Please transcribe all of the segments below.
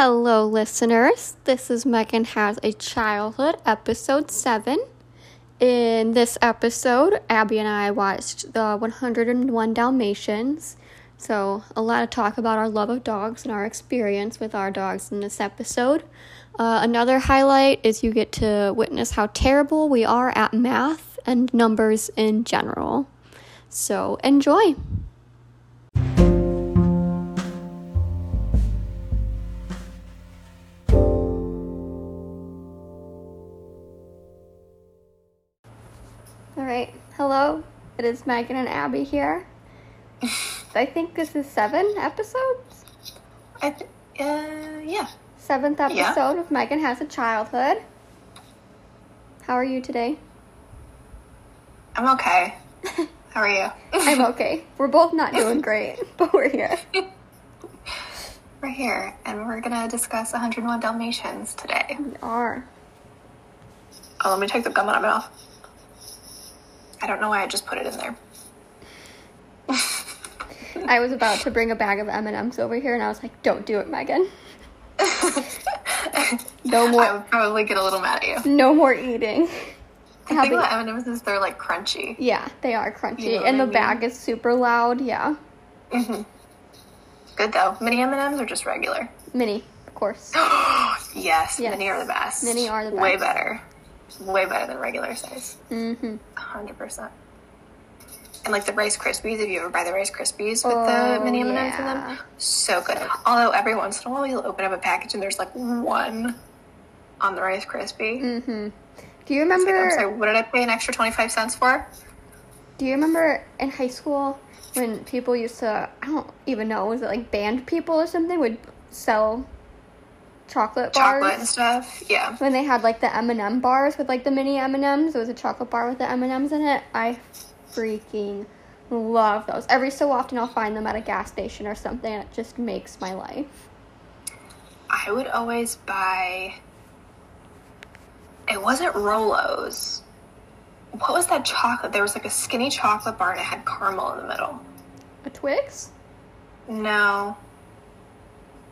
Hello, listeners. This is Megan Has a Childhood, episode 7. In this episode, Abby and I watched the 101 Dalmatians. So, a lot of talk about our love of dogs and our experience with our dogs in this episode. Uh, another highlight is you get to witness how terrible we are at math and numbers in general. So, enjoy. Right. Hello. It is Megan and Abby here. I think this is seven episodes. I th- uh, yeah. Seventh episode Yeah. of Megan Has a Childhood. How are you today? I'm okay. How are you? I'm okay. We're both not doing great, but we're here. We're here, and we're gonna discuss 101 Dalmatians today. We are. Oh, let me take the gum out of my mouth. I don't know why I just put it in there. I was about to bring a bag of M&Ms over here, and I was like, "Don't do it, Megan. No more. I would probably get a little mad at you. No more eating." The Happy- thing about M&Ms is they're like crunchy. Yeah, they are crunchy, You know and the I mean? bag is super loud. Yeah, Mhm. Good though. Mini M&Ms are just regular. mini, of course. Yes, Yes. mini are the best. Mini are the best. Way better. Way better than regular size. Mm-hmm. 100%. And like the Rice Krispies, if you ever buy the Rice Krispies with Oh, the mini M&Ms in them, so good. Although every once in a while you'll open up a package and there's like one on the Rice Krispie. Mm-hmm. Do you like, I'm remember? sorry, what did I pay an extra 25 cents for? Do you remember in high school when people used to? I don't even know. Was it like band people or something would sell chocolate bars? Chocolate and stuff. Yeah. when they had like the M&M bars with like the mini M&Ms. It was a chocolate bar with the M&Ms in it. I freaking love those. Every so often I'll find them at a gas station or something and it just makes my life. I would always buy. It wasn't Rolos. What was that chocolate? There was like a skinny chocolate bar and it had caramel in the middle. A Twix? No.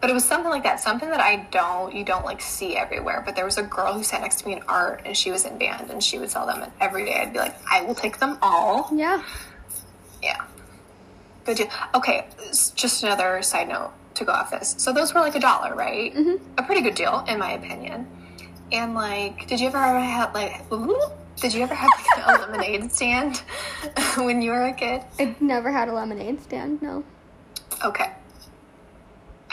But it was something like that. Something that I don't, you don't like see everywhere. But there was a girl who sat next to me in art and she was in band and she would sell them. And every day I'd be like, I will take them all. Yeah. Yeah. Good deal. Okay, just another side note to go off this. So those were like a dollar, right? Mhm. A pretty good deal, in my opinion. And like, did you ever have like, ooh, did you ever have like a lemonade stand when you were a kid? I've never had a lemonade stand, no. Okay.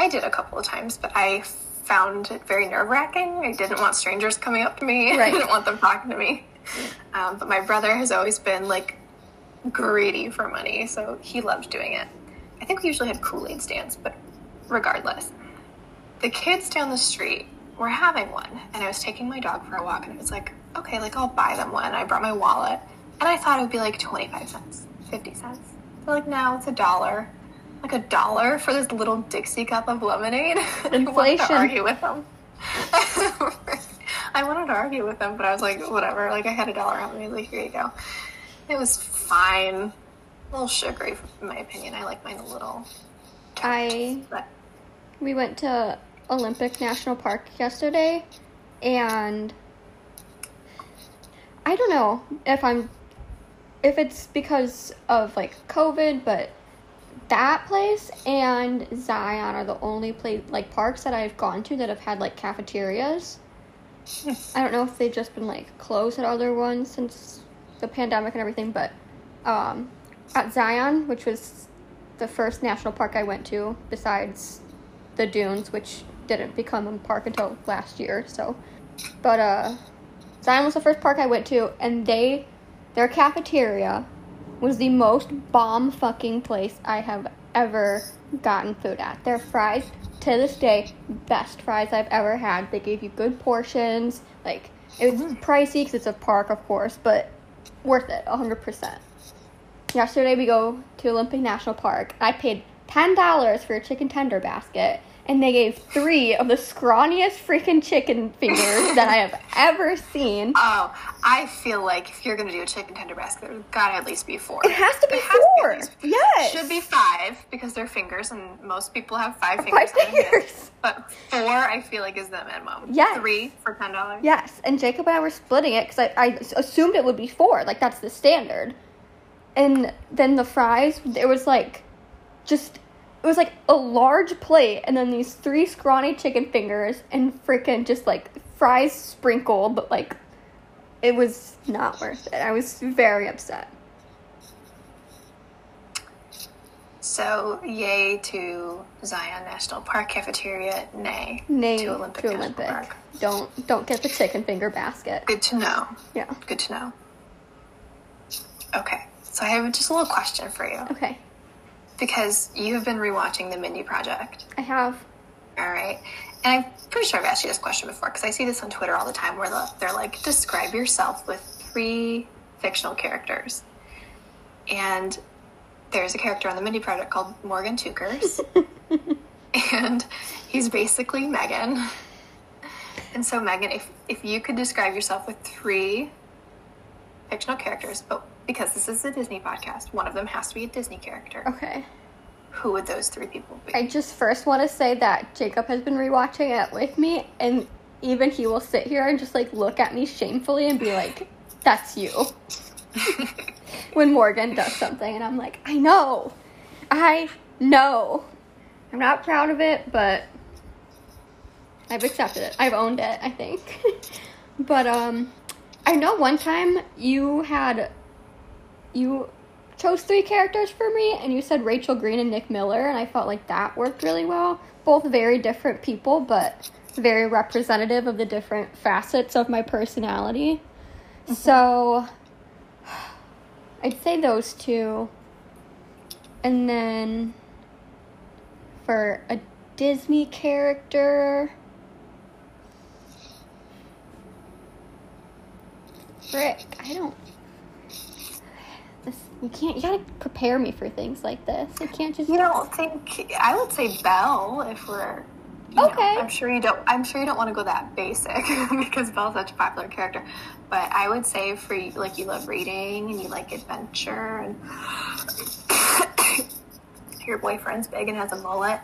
I did a couple of times, but I found it very nerve wracking. I didn't want strangers coming up to me. Right. I didn't want them talking to me. Um, but my brother has always been like greedy for money, so he loved doing it. I think we usually had Kool Aid stands, but regardless, the kids down the street were having one, and I was taking my dog for a walk, and it was like, okay, like I'll buy them one. I brought my wallet, and I thought it would be like 25 cents, 50 cents. They're like, no, it's a dollar. Like a dollar for this little Dixie cup of lemonade. Inflation. I wanted to argue with them. I wanted to argue with them, but I was like, whatever. Like I had a dollar on me. Like here you go. It was fine. A little sugary, in my opinion. I like mine a little. I But we went to Olympic National Park yesterday and I don't know if I'm if it's because of like COVID, but that place and Zion are the only place like parks that I've gone to that have had like cafeterias. I don't know if they've just been like closed at other ones since the pandemic and everything, but um, at Zion, which was the first national park I went to besides the dunes, which didn't become a park until last year. So, but uh, Zion was the first park I went to, and they their cafeteria was the most bomb fucking place I have ever gotten food at. Their fries, to this day, best fries I've ever had. They gave you good portions. Like it was mm-hmm. pricey because it's a park, of course, but worth it, hundred percent. Yesterday we go to Olympic National Park. I paid ten dollars for a chicken tender basket, and they gave three of the scrawniest freaking chicken fingers that I have ever seen. Oh, I feel like if you're gonna do a chicken tender basket, there's gotta at least be four. It has to be It has to be four. yes. Should be five because they're fingers, and most people have five Five fingers. in. fingers. But four, I feel like, is the minimum. Yes. Three for ten dollars. Yes, and Jacob and I were splitting it because I, I assumed it would be four. Like that's the standard. And then the fries, it was like, just it was like a large plate, and then these three scrawny chicken fingers, and freaking just like fries sprinkled, but like it was not worth it. I was very upset. So, yay to Zion National Park cafeteria, nay, Nay to Olympic to Olympic. Park. Don't don't get the chicken finger basket. Good to know. Yeah. Good to know. Okay, so I have just a little question for you Okay. Because you have been rewatching the Mindy Project. I have. All right. And I'm pretty sure I've asked you this question before because I see this on Twitter all the time where they're like, describe yourself with three fictional characters. And there's a character on the Mindy Project called Morgan Tookers. and he's basically Megan. And so, Megan, if, if you could describe yourself with three fictional characters, but because this is a Disney podcast, one of them has to be a Disney character, Okay. who would those three people be? I just first want to say that Jacob has been rewatching it with me, and even he will sit here and just like look at me shamefully and be like, "That's you." when Morgan does something, and I'm like, "I know, I know." I'm not proud of it, but I've accepted it. I've owned it. I think. but um, I know one time you had you chose three characters for me and you said Rachel Green and Nick Miller and I felt like that worked really well. Both very different people but very representative of the different facets of my personality. Mm-hmm. So I'd say those two. And then for a Disney character Rick, I don't you can't. You gotta prepare me for things like this. You can't just. You don't think I would say Belle if we're you know, Okay. I'm sure you don't I'm sure you don't want to go that basic because Belle's such a popular character. But I would say for you like you love reading and you like adventure and your boyfriend's big and has a mullet,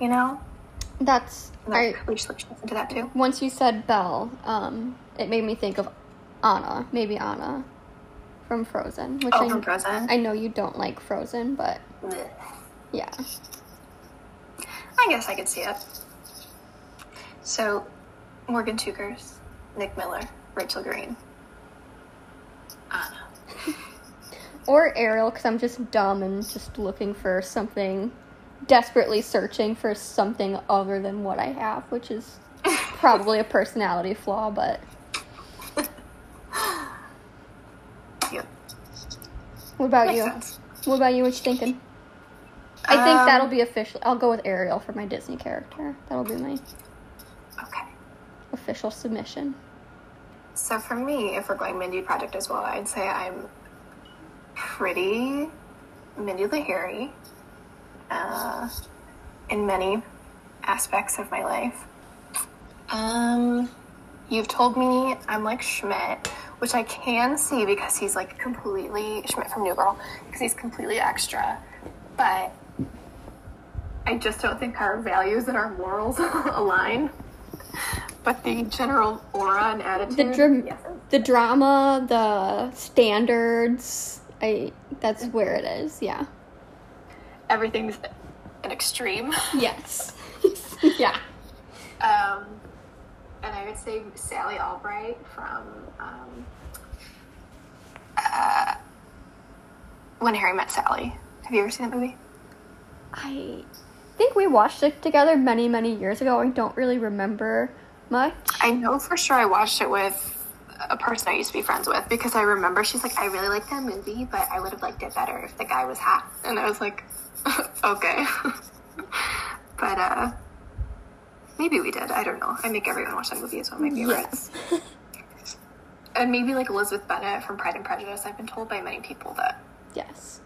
you know? That's. I we should listen to that too. once you said Belle, um, it made me think of Anna. Maybe Anna from Frozen, which Oh, I, from Frozen. I know you don't like Frozen, but Blech. yeah. I guess I could see it. So, Morgan Tookers, Nick Miller, Rachel Green, Anna. Or Ariel, because I'm just dumb and just looking for something, desperately searching for something other than what I have, which is probably a personality flaw, but Yep. What about Makes you? sense. What about you? What you thinking? I think Um, that'll be official. I'll go with Ariel for my Disney character. That'll be my Okay. official submission. So for me, if we're going Mindy Project as well, I'd say I'm pretty Mindy Lahiri uh, in many aspects of my life. Um, you've told me I'm like Schmidt, which I can see because he's like completely Schmidt from New Girl because he's completely extra, but I just don't think our values and our morals align. But the general aura and attitude, The dram- yes. the drama, the standards. I that's where it is. Yeah. everything's an extreme. Yes. yeah. Um, and I would say Sally Albright from um, uh, When Harry Met Sally. Have you ever seen that movie? I think we watched it together many many years ago. I don't really remember much. I know for sure I watched it with a person I used to be friends with because I remember she's like, I really like that movie, but I would have liked it better if the guy was hot. And I was like, okay. but uh, maybe we did. I don't know. I make everyone watch that movie. It's one of my favorites. And maybe like Elizabeth Bennet from Pride and Prejudice. I've been told by many people that Yes.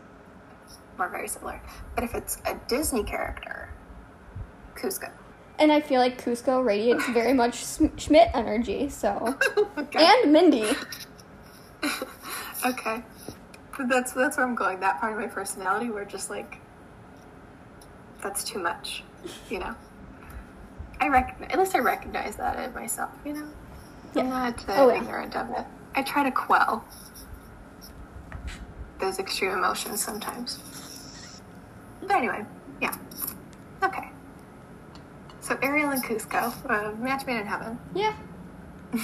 we're very similar. But if it's a Disney character, Kuzco. And I feel like Kuzco radiates very much Schmidt energy, so. okay. And Mindy. okay. That's that's where I'm going. That part of my personality where just like that's too much, you know. I recognize at least I recognize that in myself, you know. I'm not uh, Oh, yeah. ignorant of it. I try to quell those extreme emotions sometimes. But anyway, yeah. Okay. So Ariel and Kuzco, uh, match made in heaven. Yeah.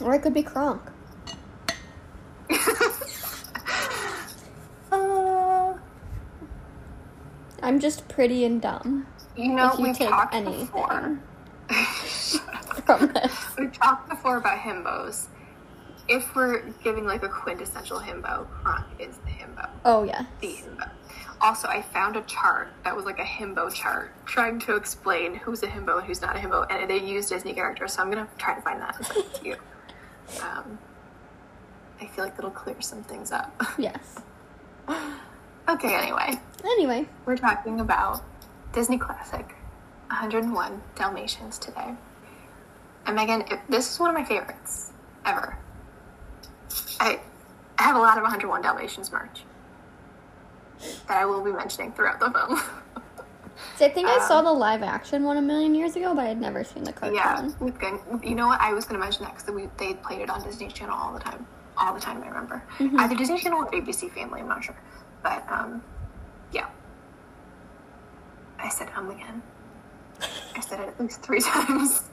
or it could be Kronk. Uh, I'm just pretty and dumb. you know, you we've take talked anything before. from this. We've talked before about himbos. If we're giving like a quintessential himbo, Kronk is the himbo. Oh, yeah. The himbo. Also, I found a chart that was like a himbo chart trying to explain who's a himbo and who's not a himbo, and they use Disney characters, so I'm gonna try to find that and send it to you. Um, I feel like it'll clear some things up. Yes. okay, anyway, Anyway, we're talking about Disney classic 101 Dalmatians today. And Megan, it, this is one of my favorites ever. I, I have a lot of 101 Dalmatians merch that I will be mentioning throughout the film. I think I saw um, the live action one a million years ago, but I had never seen the cartoon. yeah, you know what? I was going to mention that because they played it on Disney Channel all the time. All the time, I remember. Mm-hmm. Either Disney Channel or ABC Family, I'm not sure. But, um, yeah. I said um again. I said it at least three times.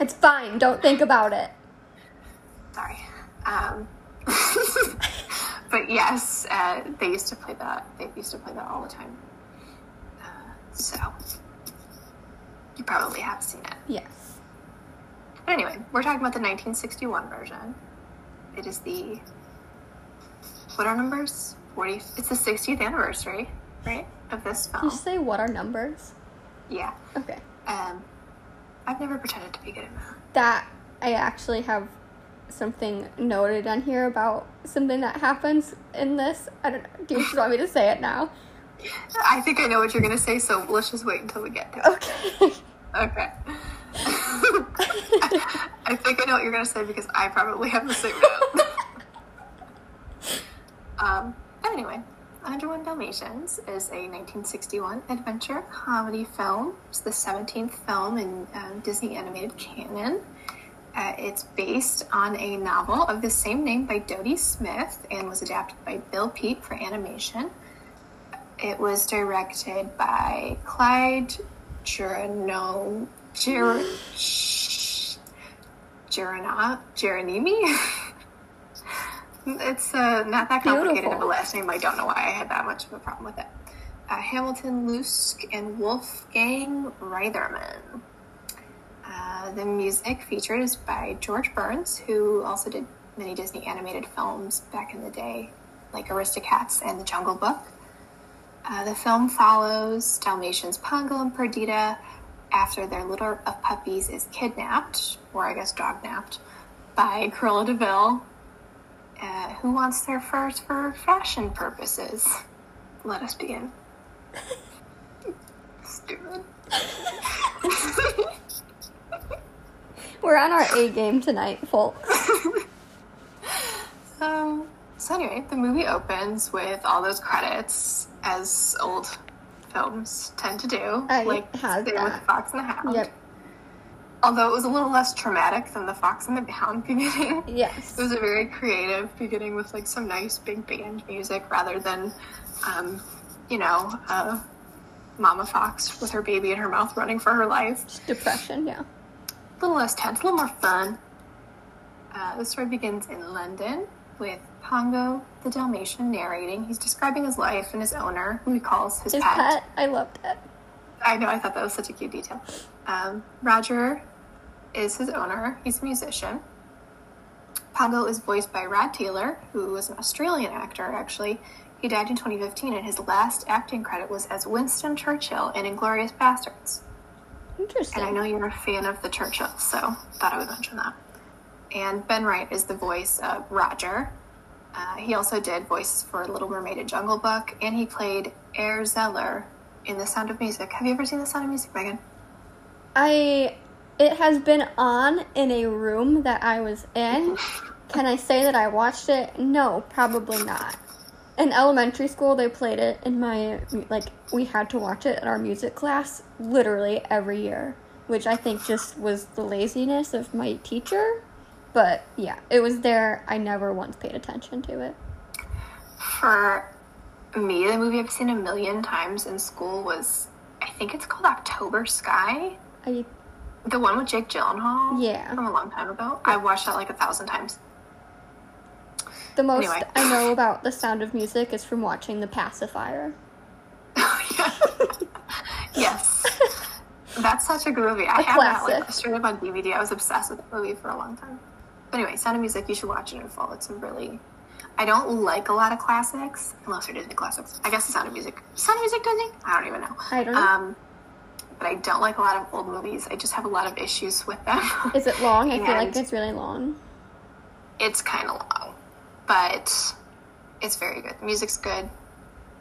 It's fine. Don't think about it. Sorry. Um, but yes, uh, they used to play that. They used to play that all the time. Uh, so you probably have seen it. Yes. But anyway, we're talking about the 1961 version. It is the what are numbers? 40. It's the 60th anniversary, right, of this Did film. you say what are numbers? Yeah. Okay. Um, I've never pretended to be good at math. That I actually have something noted on here about something that happens in this. I don't know. Do you just want me to say it now? I think I know what you're gonna say, so let's just wait until we get to it. Okay. Okay. I think I know what you're gonna say because I probably have the same note. Um, but anyway, 101 Dalmatians is a 1961 adventure comedy film. It's the 17th film in um, Disney animated canon. Uh, it's based on a novel of the same name by Dodie Smith and was adapted by Bill Peet for animation. It was directed by Clyde Gerano, Ger, Gerana, Geronimi. it's uh, not that complicated of a last name. I don't know why I had that much of a problem with it. Uh, Hamilton Luske and Wolfgang Reitherman. Uh, the music featured is by George Bruns, who also did many Disney animated films back in the day, like Aristocats and The Jungle Book. Uh, the film follows Dalmatians Pongo and Perdita after their litter of puppies is kidnapped, or I guess dognapped, by Cruella de Vil, uh, who wants their furs for fashion purposes. Let us begin. Stupid. We're on our A game tonight, folks. Um, so anyway, the movie opens with all those credits, as old films tend to do, I like had same with. Fox and the Hound. Yep. Although it was a little less traumatic than the Fox and the Hound beginning. Yes. It was a very creative beginning with like some nice big band music rather than, um, you know, uh, Mama Fox with her baby in her mouth running for her life. Depression, yeah. A little less tense, a little more fun. Uh, the story begins in London with Pongo the Dalmatian narrating. He's describing his life and his owner, who he calls his, His pet, I loved it. I know, I thought that was such a cute detail. Um, Roger is his owner, he's a musician. Pongo is voiced by Rod Taylor, who was an Australian actor, actually. He died in 2015, and his last acting credit was as Winston Churchill in Inglourious Basterds. Interesting. And I know you're a fan of the Churchills, so thought I would mention that. and Ben Wright is the voice of Roger. Uh, he also did voices for Little Mermaid and Jungle Book, and he played Herr Zeller in The Sound of Music. Have you ever seen The Sound of Music, Megan? I it has been on in a room that I was in. Can I say that I watched it? No, probably not. In elementary school, they played it in my like we had to watch it in our music class literally every year, which I think just was the laziness of my teacher. But yeah, it was there. I never once paid attention to it. For me, the movie I've seen a million times in school was, I think it's called October Sky. I The one with Jake Gyllenhaal. Yeah. From a long time ago. I watched that like a thousand times. the most Anyway. I know about the sound of music is from watching The Pacifier. yes. That's such a good movie. I A have that classic. like straight up on DVD. I was obsessed with the movie for a long time. But anyway, Sound of Music, you should watch it in full. It's a really I don't like a lot of classics, unless they're Disney classics. I guess the Sound of Music. Sound of Music Disney? I don't even know. I don't know. Um, but I don't like a lot of old movies. I just have a lot of issues with them. Is it long? I feel like it's really long. it's kind of long, but it's very good. The music's good.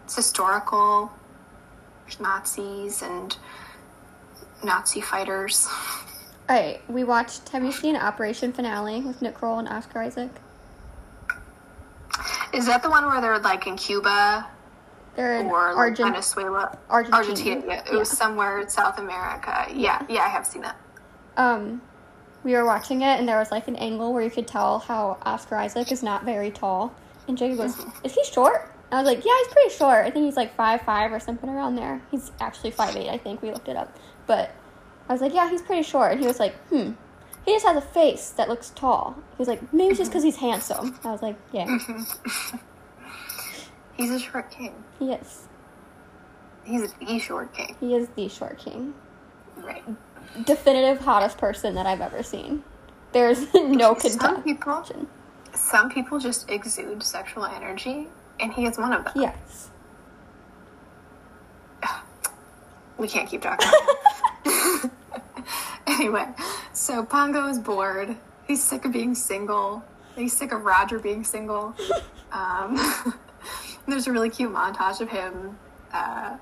It's historical. There's Nazis and Nazi fighters. Alright, we watched. Have you seen Operation Finale with Nick Kroll and Oscar Isaac? Is that the one where they're like in Cuba They're in or like Argent- Venezuela? Argentina. Argentina. Yeah, it was somewhere in South America. Yeah, yeah, I have seen that. um, we were watching it, and there was like an angle where you could tell how Oscar Isaac is not very tall. And Jacob goes, Mm-hmm. "Is he short?" And I was like, "Yeah, he's pretty short. I think he's like five five or something around there. He's actually five eight. I think we looked it up, but I was like, "Yeah, he's pretty short." And he was like, "Hmm." He just has a face that looks tall. He was like, maybe it's just because he's handsome. I was like, yeah, He's a short king. he is. He's the short king. He is the short king. Right. Definitive hottest person that I've ever seen. There's no Some people, some people just exude sexual energy, and he is one of them. Yes. We can't keep talking. About anyway, so Pongo is bored. He's sick of being single. He's sick of Roger being single. Um, there's a really cute montage of him uh,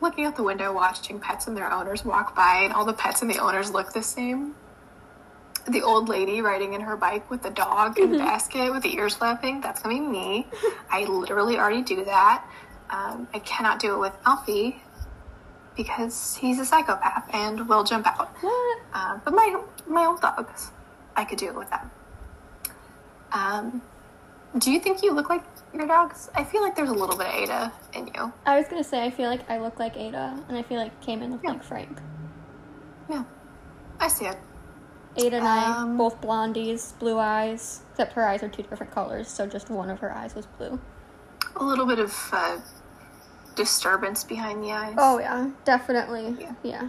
looking out the window, watching pets and their owners walk by, and all the pets and the owners look the same. The old lady riding in her bike with the dog and the basket with the ears flapping, that's gonna be me. I literally already do that. Um, I cannot do it with Alfie because he's a psychopath and will jump out. Uh, but my my old dogs, I could do it with them. Um, do you think you look like your dogs? I feel like there's a little bit of Ada in you. I was gonna say I feel like I look like Ada, and I feel like Cayman look Yeah. like Frank. Yeah, I see it. Ada and I, Um, both blondies, blue eyes, except her eyes are two different colors, so just one of her eyes was blue. A little bit of uh, disturbance behind the eyes. Oh yeah, definitely. Yeah. Yeah.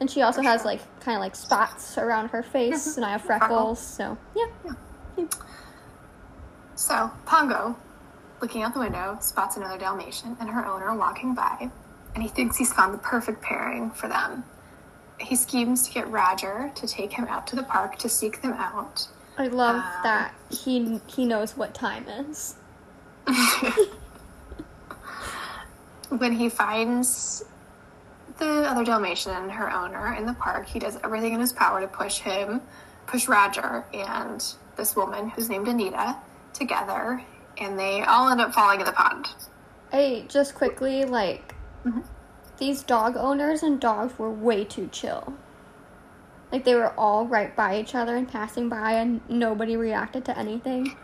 And she also For has sure. like kind of like spots around her face, and I have freckles. So yeah. So, Pongo, looking out the window, spots another Dalmatian and her owner walking by, and he thinks he's found the perfect pairing for them. He schemes to get Roger to take him out to the park to seek them out. I love Um, that he he knows what time is. When he finds the other Dalmatian and her owner in the park, he does everything in his power to push him, push Roger and this woman who's named Anita together, and they all end up falling in the pond. Hey, just quickly, like mm-hmm. these dog owners and dogs were way too chill. Like they were all right by each other and passing by, and nobody reacted to anything.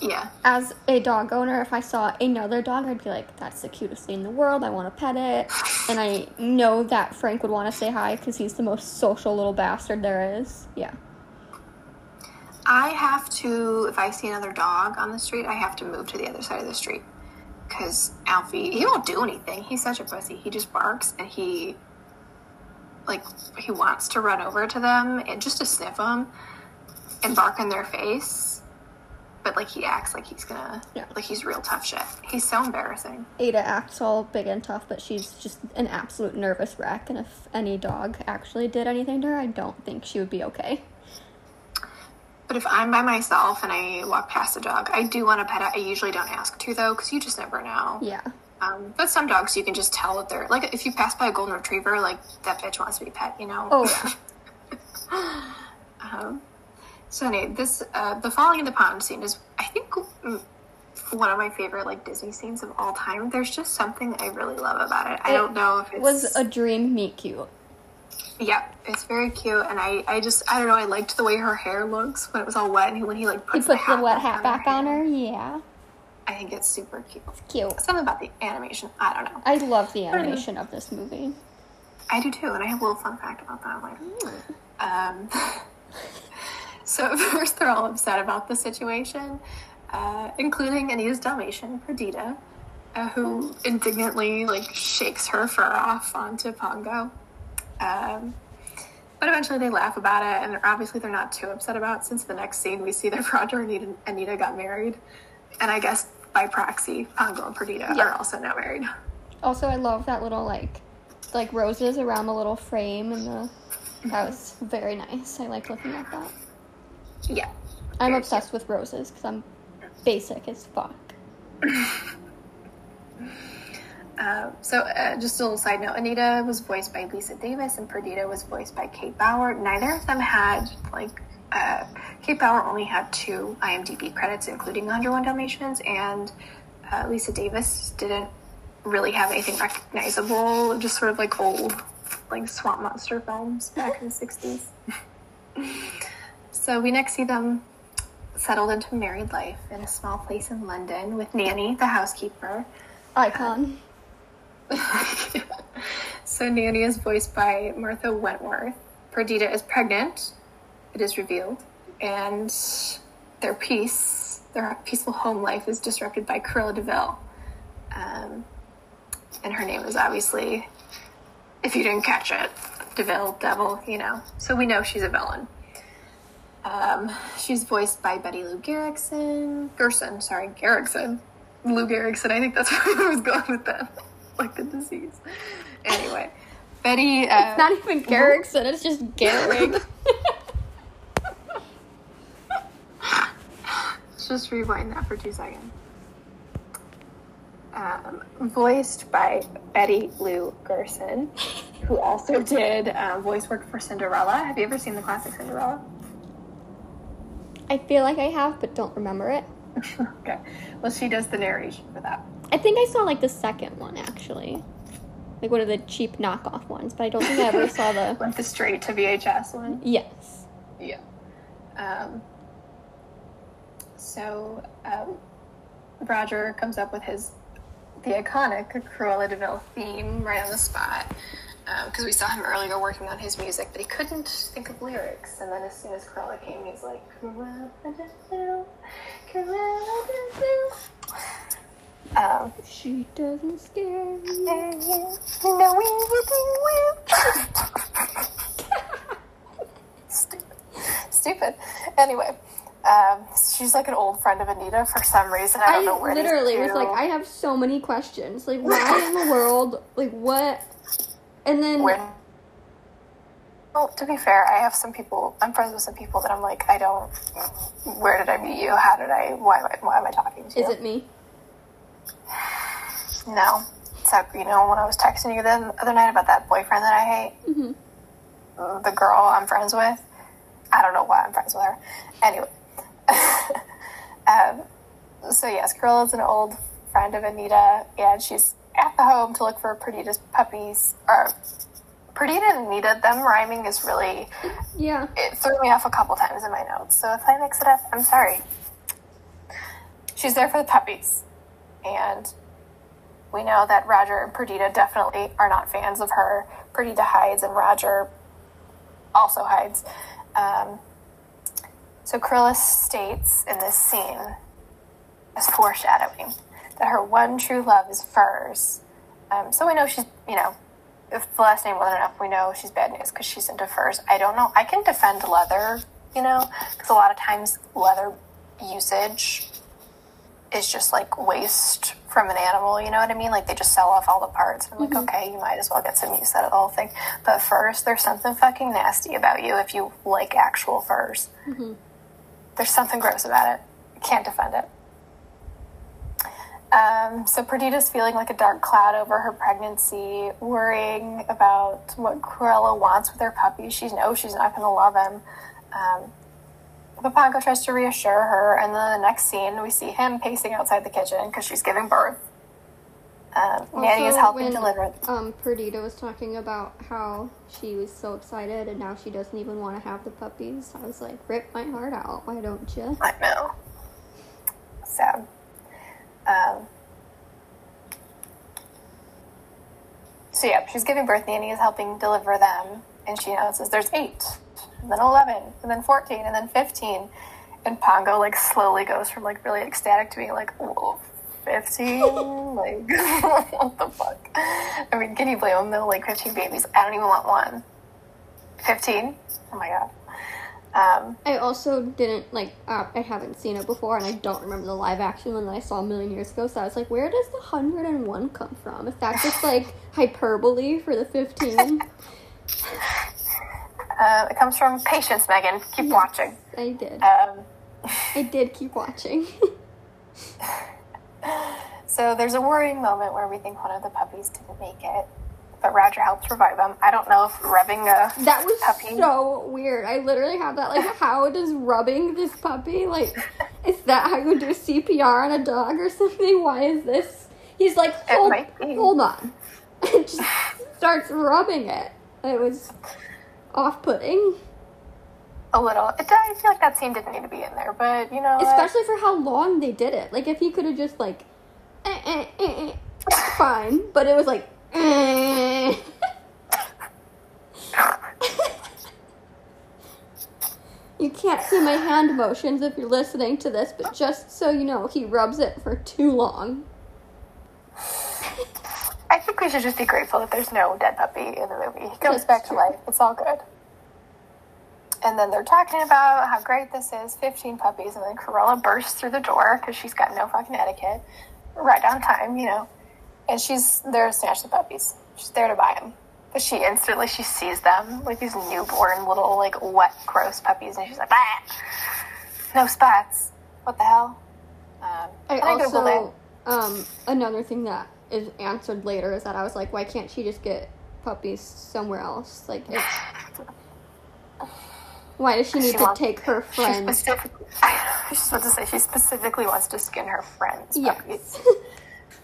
Yeah. As a dog owner, if I saw another dog, I'd be like, "That's the cutest thing in the world. I want to pet it." And I know that Frank would want to say hi because he's the most social little bastard there is. Yeah. I have to, if I see another dog on the street, I have to move to the other side of the street. Because Alfie, he won't do anything. He's such a pussy. He just barks and he, like, he wants to run over to them and just to sniff them and bark in their face. But, like, he acts like he's gonna, Yeah. like, he's real tough shit. He's so embarrassing. Ada acts all big and tough, but she's just an absolute nervous wreck. And if any dog actually did anything to her, I don't think she would be okay. But if I'm by myself and I walk past a dog, I do want to pet it. I usually don't ask to though, because you just never know. Yeah. Um, but some dogs you can just tell that they're like if you pass by a golden retriever, like that bitch wants to be pet, you know. Oh yeah. Um, so anyway, this uh, the falling in the pond scene is I think mm, one of my favorite like Disney scenes of all time. There's just something I really love about it. I don't know if it's was a dream meet cute. Yeah, it's very cute, and I I just I don't know I liked the way her hair looks when it was all wet and when he like He puts puts the, wet back hat back on her. Yeah, I think it's super cute. It's cute. Something about the animation, I don't know. I love the animation of this movie. I do too, and I have a little fun fact about that later. Um, so at first they're all upset about the situation, uh, including Anita's Dalmatian, Perdita, uh, who indignantly like shakes her fur off onto Pongo. Um, but eventually they laugh about it, and obviously they're not too upset about it since the next scene we see that Roger and Anita, got married, and I guess by proxy, Pongo and Perdita Yeah. are also now married. Also, I love that little like, like roses around the little frame and the. That was very nice. I like looking at that. Yeah. I'm obsessed with roses because I'm basic as fuck. Uh, so, uh, just a little side note: Anita was voiced by Lisa Davis, and Perdita was voiced by Cate Bauer. Neither of them had like uh, Cate Bauer only had two IMDb credits, including 101 Dalmatians, and uh, Lisa Davis didn't really have anything recognizable. Just sort of like old, like swamp monster films back in the 60s. so we next see them settled into married life in a small place in London with Nanny, the housekeeper. Icon. so Nanny is voiced by Martha Wentworth. Perdita is pregnant, it is revealed, and their peace, their peaceful home life is disrupted by Cruella de Vil. Um, and her name is obviously, if you didn't catch it, DeVille, Devil, you know. So we know she's a villain. Um, she's voiced by Betty Lou Garrickson, Gerson, sorry, Garrickson. Lou Garrickson, I think that's where I was going with that. Like the disease. Anyway, Betty. Uh, It's not even Garrickson, it's just Garrick. Let's just rewind that for two seconds. Um, voiced by Betty Lou Gerson, who also did um, voice work for Cinderella. Have you ever seen the classic Cinderella? I feel like I have, but don't remember it. okay. Well, she does the narration for that. I think I saw like the second one actually. Like one of the cheap knockoff ones, but I don't think I ever saw the. Like the straight to VHS one. Yes. Yeah. Um, so um, Roger comes up with his the iconic Cruella de Vil theme right on the spot because we saw him earlier working on his music, but he couldn't think of lyrics. And then as soon as Cruella came, he's like Cruella de Vil, Cruella Um, She doesn't scare me. no, we will Stupid. Stupid. Anyway, um, she's like an old friend of Anita for some reason. I I don't know where literally was like, I have so many questions. Like, why in the world? Like, what? And then Where? Well, to be fair, I have some people. I'm friends with some people that I'm like, I don't. Where did I meet you? How did I? Why am I? Why am I talking to you? is it me? No. Except, you know, when I was texting you the other night about that boyfriend that I hate, Mhm. uh, the girl I'm friends with, I don't know why I'm friends with her. Anyway. um, so, yes, Girl is an old friend of Anita, and she's at the home to look for Perdita's puppies. Or, Perdita needed them rhyming is really. Yeah. It threw me off a couple times in my notes, so if I mix it up, I'm sorry. She's there for the puppies, and we know that Roger and Perdita definitely are not fans of her. Perdita hides, and Roger also hides. Um, so Cruella states in this scene, as foreshadowing, that her one true love is furs. Um, so we know she's, you know, if the last name wasn't enough, we know she's bad news because she's into furs. I don't know. I can defend leather, you know, because a lot of times leather usage is just like waste from an animal, you know what I mean? Like they just sell off all the parts. I'm like, mm-hmm. okay, you might as well get some use out of the whole thing. But first, there's something fucking nasty about you if you like actual furs. Mm-hmm. There's something gross about it. Can't defend it. Um, so Perdita's feeling like a dark cloud over her pregnancy, worrying about what Cruella wants with her puppy. She knows she's not going to love him. Um, but Pongo tries to reassure her, and then the next scene, we see him pacing outside the kitchen because she's giving birth. Um, Nanny is helping when, deliver. Um, Perdita was talking about how she was so excited and now she doesn't even want to have the puppies. I was like, rip my heart out. Why don't you? I know. Sad. Um, so yeah, she's giving birth. Nanny is helping deliver them, and she announces there's eight, and then eleven, and then fourteen, and then fifteen. And Pongo like slowly goes from like really ecstatic to being like, whoa, fifteen? like, what the fuck? I mean, can you blame him though? Like fifteen babies. I don't even want one. Fifteen? Oh my god. Um, I also didn't like. Uh, I haven't seen it before, and I don't remember the live action one that I saw a million years ago. So I was like, where does the hundred and one come from? Is that just like hyperbole for the fifteen? uh, it comes from patience, Megan. Keep watching. I did. Um, I did keep watching. so there's a worrying moment where we think one of the puppies didn't make it, but Roger helps revive them. I don't know if rubbing a that was puppy. so weird. I literally have that. Like, how does rubbing this puppy like? Is that how you do CPR on a dog or something? Why is this? He's like, hold, hold on, and just starts rubbing it. It was off-putting. a little. It, I feel like that scene didn't need to be in there, but you know, what? especially for how long they did it. Like if he could have just like, eh, eh, eh, eh, fine, but it was like, you can't see my hand motions if you're listening to this, but just so you know, he rubs it for too long. I think we should just be grateful that there's no dead puppy in the movie. He comes That's back to life. It's all good. And then they're talking about how great this is 15 puppies. And then Cruella bursts through the door because she's got no fucking etiquette. Right on time, you know. And she's there to snatch the puppies. She's there to buy them. But she instantly she sees them like these newborn little like wet gross puppies, and she's like, ah, no spots. What the hell? Um, I and Googled also, um, another thing that is answered later is that I was like, why can't she just get puppies somewhere else? Like, it's, why does she need She to wants- take her She friend? specifically, I was just about to say, she specifically wants to skin her friends' puppies. Yes.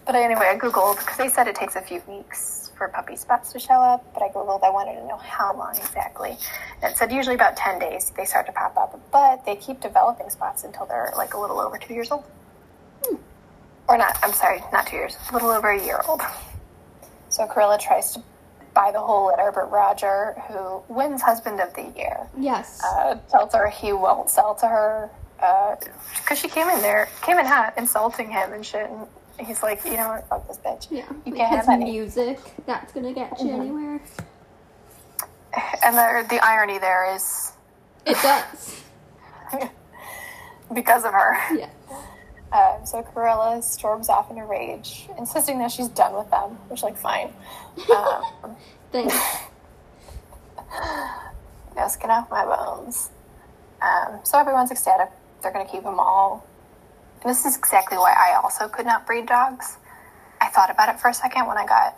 But anyway, I Googled, because they said it takes a few weeks for puppy spots to show up, but I Googled, I wanted to know how long exactly. And it said usually about 10 days they start to pop up, but they keep developing spots until they're like a little over two years old. Or not, I'm sorry, not two years, a little over a year old. So Cruella tries to buy the whole litter, but Roger, who wins Husband of the Year, yes. uh, tells her he won't sell to her because she came in there, came in hot, insulting him and shit. And he's like, you know what, fuck this bitch. yeah. you can't have any. music. That's gonna get you anywhere. And the the irony there is It does. because of her. Yeah. Um, so Cruella storms off in a rage, insisting that she's done with them, which like fine. Um, Thanks. no skin off my bones. Um, so everyone's ecstatic. They're going to keep them all. This is exactly why I also could not breed dogs. I thought about it for a second when I got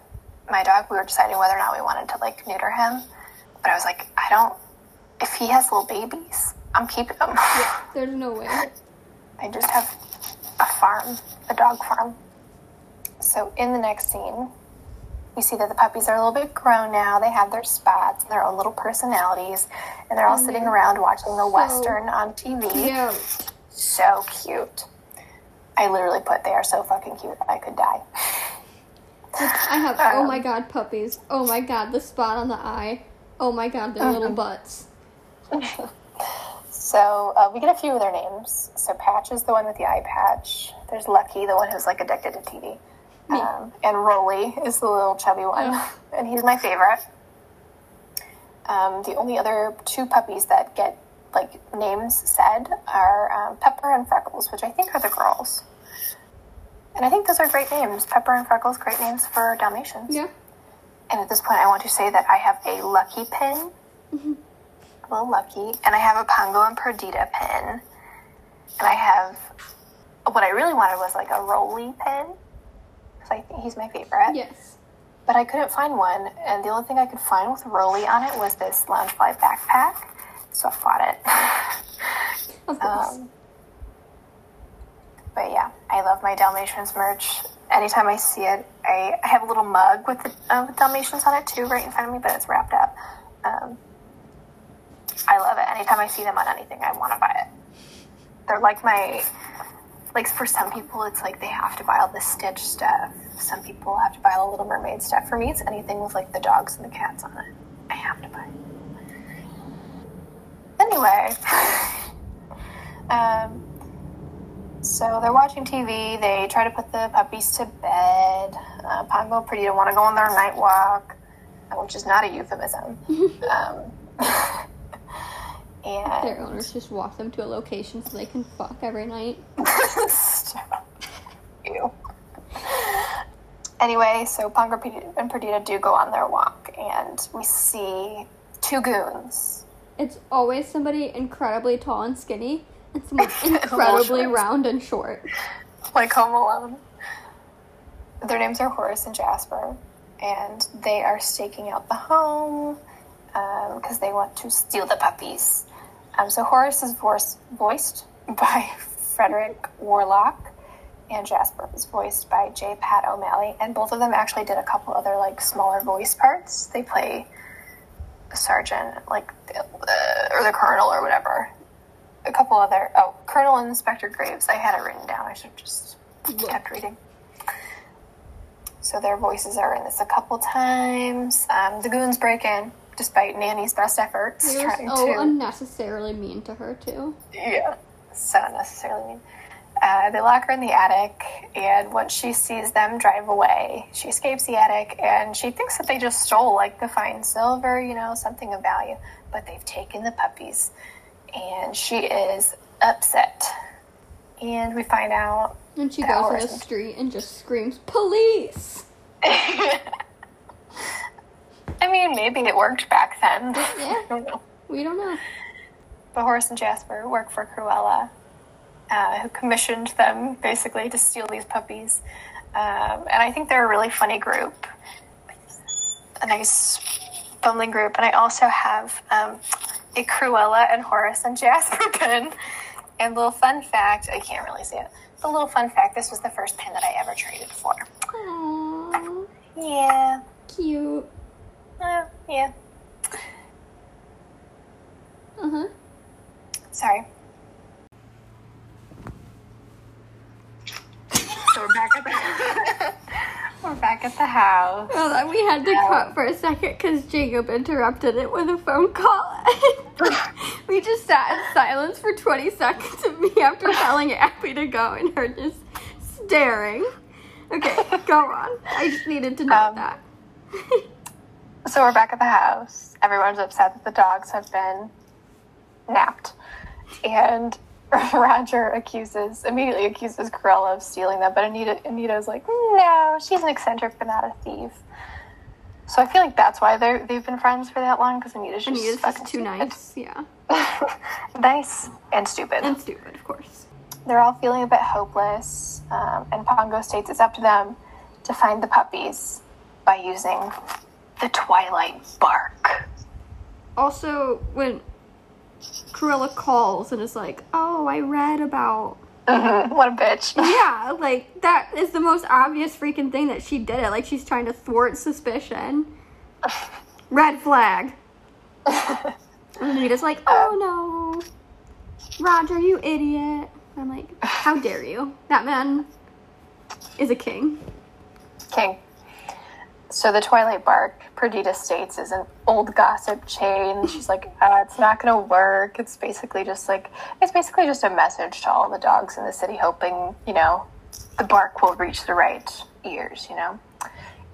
my dog. We were deciding whether or not we wanted to like neuter him. But I was like, I don't. If he has little babies, I'm keeping them. Yeah, There's no way. I just have a farm, a dog farm. So in the next scene, you see that the puppies are a little bit grown now. They have their spots and their own little personalities, and they're all And sitting around watching the so western on TV. Yeah. So cute. I literally put they are so fucking cute I could die. I have. Oh Um, my god, puppies. Oh my god, the spot on the eye. Oh my god, their little butts. So uh, we get a few of their names. So Patch is the one with the eye patch. There's Lucky, the one who's like addicted to TV. Um, and Rolly is the little chubby one, Ugh. and he's my favorite. Um, the only other two puppies that get like names said are um, Pepper and Freckles, which I think are the girls. And I think those are great names. Pepper and Freckles, great names for Dalmatians. Yeah. And at this point, I want to say that I have a Lucky pin, a little Lucky, and I have a Pongo and Perdita pin, and I have what I really wanted was like a Rolly pin. because I think he's my favorite. Yes. But I couldn't find one, and the only thing I could find with Rolly on it was this Loungefly backpack, so I bought it. Of course. Um, but yeah, I love my Dalmatians merch. Anytime I see it, I, I have a little mug with the uh, with Dalmatians on it too, right in front of me, but it's wrapped up. Um, I love it. Anytime I see them on anything, I want to buy it. They're like my, like for some people, it's like they have to buy all the Stitch stuff. Some people have to buy all the Little Mermaid stuff. For me, it's anything with like the dogs and the cats on it. I have to buy. Anyway, um, so they're watching TV. They try to put the puppies to bed. Uh, Pongo and Perdita want to go on their night walk, which is not a euphemism. um, and Their owners just walk them to a location so they can fuck every night. Stop. Ew. Anyway, so Pongo and Perdita do go on their walk, and we see two goons. It's always somebody incredibly tall and skinny, someone incredibly round and short. like Home Alone. Their names are Horace and Jasper, and they are staking out the home because they want to steal the puppies. Um, so Horace is voice, voiced by Frederick Worlock, and Jasper is voiced by J. Pat O'Malley, and both of them actually did a couple other like smaller voice parts. They play a sergeant, like the, or the colonel or whatever. A couple other oh, Colonel Inspector Graves. I had it written down. I should have just kept reading. So their voices are in this a couple times. Um, the goons break in despite Nanny's best efforts They were trying so to. unnecessarily mean to her too. Yeah, so unnecessarily mean. Uh, they lock her in the attic, and once she sees them drive away, she escapes the attic, and she thinks that they just stole like the fine silver, you know, something of value, but they've taken the puppies, and she is upset. And we find out. And she goes in the street and just screams, "Police!" I mean, maybe it worked back then. Yeah. Don't know. We don't know. But Horace and Jasper work for Cruella, uh, who commissioned them basically to steal these puppies. Um, and I think they're a really funny group, a nice, bumbling group. And I also have um, a Cruella and Horace and Jasper pin. And little fun fact, I can't really see it. The little fun fact: this was the first pin that I ever traded for. Aww, Yeah, cute. uh, yeah. Uh huh. Sorry. So we're back at the we're back at the house. Well, then we had to cut for a second because Jacob interrupted it with a phone call. we just sat in silence for 20 seconds of me after telling Abby to go and her just staring. Okay, go on. I just needed to know Um, that. So we're back at the house. Everyone's upset that the dogs have been napped, and Roger accuses immediately accuses Cruella of stealing them. But Anita Anita's like, no, she's an eccentric but not a thief. So I feel like that's why they they've been friends for that long because Anita's just Anita's fucking just too stupid. nice. Yeah. nice and stupid. And stupid, of course. They're all feeling a bit hopeless, um, and Pongo states it's up to them to find the puppies by using the Twilight bark. Also, when Cruella calls and is like, oh, I read about Mhm, What a bitch. Yeah, like that is the most obvious freaking thing that she did it. Like she's trying to thwart suspicion. Red flag. And Anita's like, oh no. Roger, you idiot. I'm like, how dare you? That man is a king. King. So the Twilight bark, Perdita states, is an old gossip chain. She's like, uh, it's not going to work. It's basically just like, it's basically just a message to all the dogs in the city, hoping, you know, the bark will reach the right ears, you know?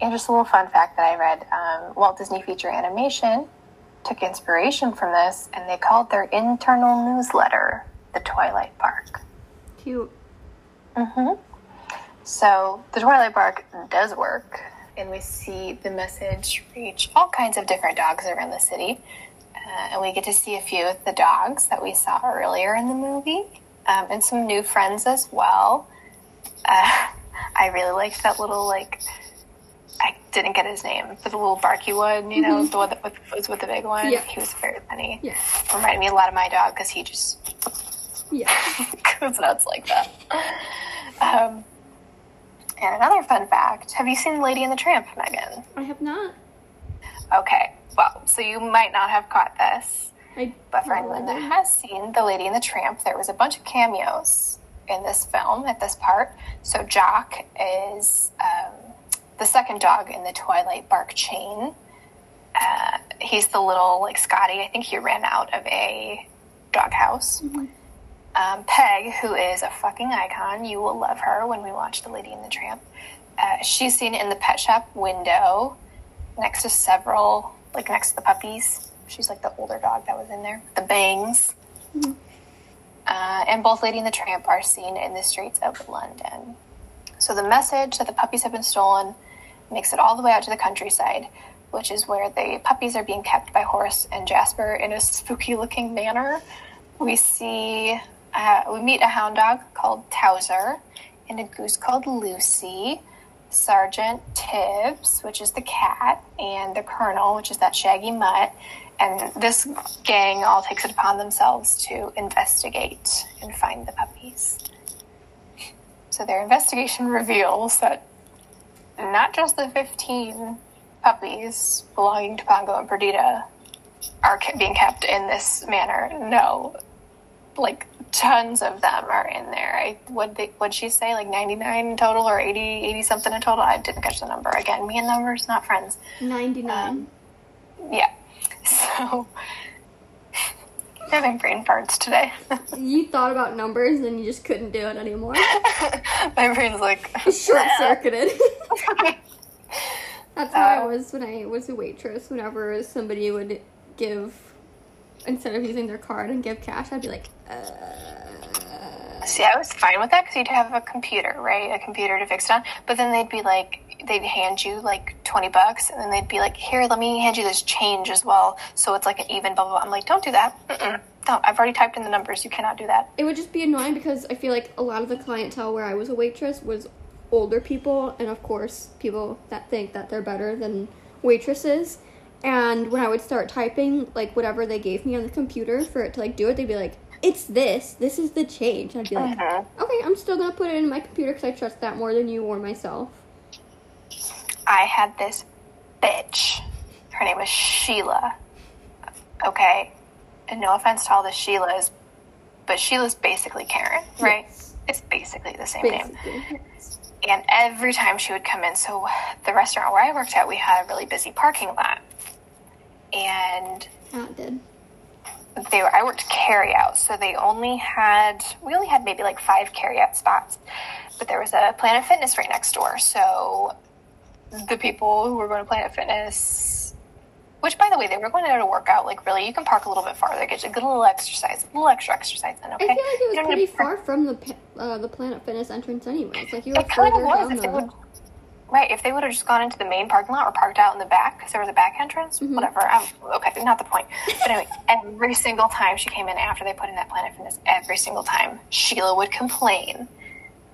And just a little fun fact that I read um, Walt Disney Feature Animation took inspiration from this, and they called their internal newsletter the Twilight Bark. Cute. Mm-hmm. So the Twilight Bark does work, and we see the message reach all kinds of different dogs around the city. Uh, and we get to see a few of the dogs that we saw earlier in the movie. um, and some new friends as well. Uh, I really liked that little like. I didn't get his name, but the little barky one, you know, the one that was, was with the big one. Yeah. He was very funny. Yeah. Reminded me a lot of my dog because he just Yeah. goes nuts like that. Um, and another fun fact: Have you seen The Lady and the Tramp, Megan? I have not. Okay, well, so you might not have caught this, I but for anyone that has seen The Lady and the Tramp, there was a bunch of cameos in this film at this part. So Jock is um, the second dog in the Twilight Bark chain. Uh, he's the little like Scotty. I think he ran out of a doghouse. Um, Peg, who is a fucking icon, you will love her when we watch The Lady and the Tramp. Uh, she's seen in the pet shop window next to several, like next to the puppies. She's like the older dog that was in there, the bangs. Uh, and both Lady and the Tramp are seen in the streets of London. So the message that the puppies have been stolen makes it all the way out to the countryside, which is where the puppies are being kept by Horace and Jasper in a spooky looking manner. We see, uh, we meet a hound dog called Towser and a goose called Lucy. Sergeant Tibbs, which is the cat, and the Colonel, which is that shaggy mutt. And this gang all takes it upon themselves to investigate and find the puppies. So their investigation reveals that not just the 15 puppies belonging to Pongo and Perdita are being kept in this manner. No, like tons of them are in there. I would they would she say like 99 in total or 80 80 something in total? I didn't catch the number. Again, me and numbers not friends. 99. Yeah. So having brain farts today. you thought about numbers and you just couldn't do it anymore. My brain's like Short circuited. That's how I Uh, was when I was a waitress. Whenever somebody would give, instead of using their card and give cash, I'd be like, See, I was fine with that because you'd have a computer, right? A computer to fix it on. But then they'd be like, they'd hand you like 20 bucks and then they'd be like, here, let me hand you this change as well. So it's like an even blah, blah, blah. I'm like, don't do that. Mm-mm. Don't. I've already typed in the numbers. You cannot do that. it would just be annoying because I feel like a lot of the clientele where I was a waitress was older people, and of course, people that think that they're better than waitresses. And when I would start typing, like whatever they gave me on the computer for it to like do it, they'd be like, "It's this. This is the change." I'd be like, Mhm. "Okay, I'm still gonna put it in my computer because I trust that more than you or myself." I had this bitch. Her name was Sheila. Okay. And no offense to all the Sheilas, but Sheila's basically Karen, right? Yes, It's basically the same name. And every time she would come in, so the restaurant where I worked at, we had a really busy parking lot. And Ah, it did. They were, I worked carry out, so they only had, we only had maybe like five carry out spots. But there was a Planet Fitness right next door. So the people who were going to Planet Fitness, which by the way, they were going there to work out, like really, you can park a little bit farther, get a good little exercise, a little extra exercise in, okay? I feel like it was pretty need to park- far from the uh, the Planet Fitness entrance, anyways. Like you were It kind of further was. down If the. would, right, if they would have just gone into the main parking lot or parked out in the back, because there was a back entrance, Mhm. whatever. I'm, okay, not the point. But anyway, every single time she came in after they put in that Planet Fitness, every single time Sheila would complain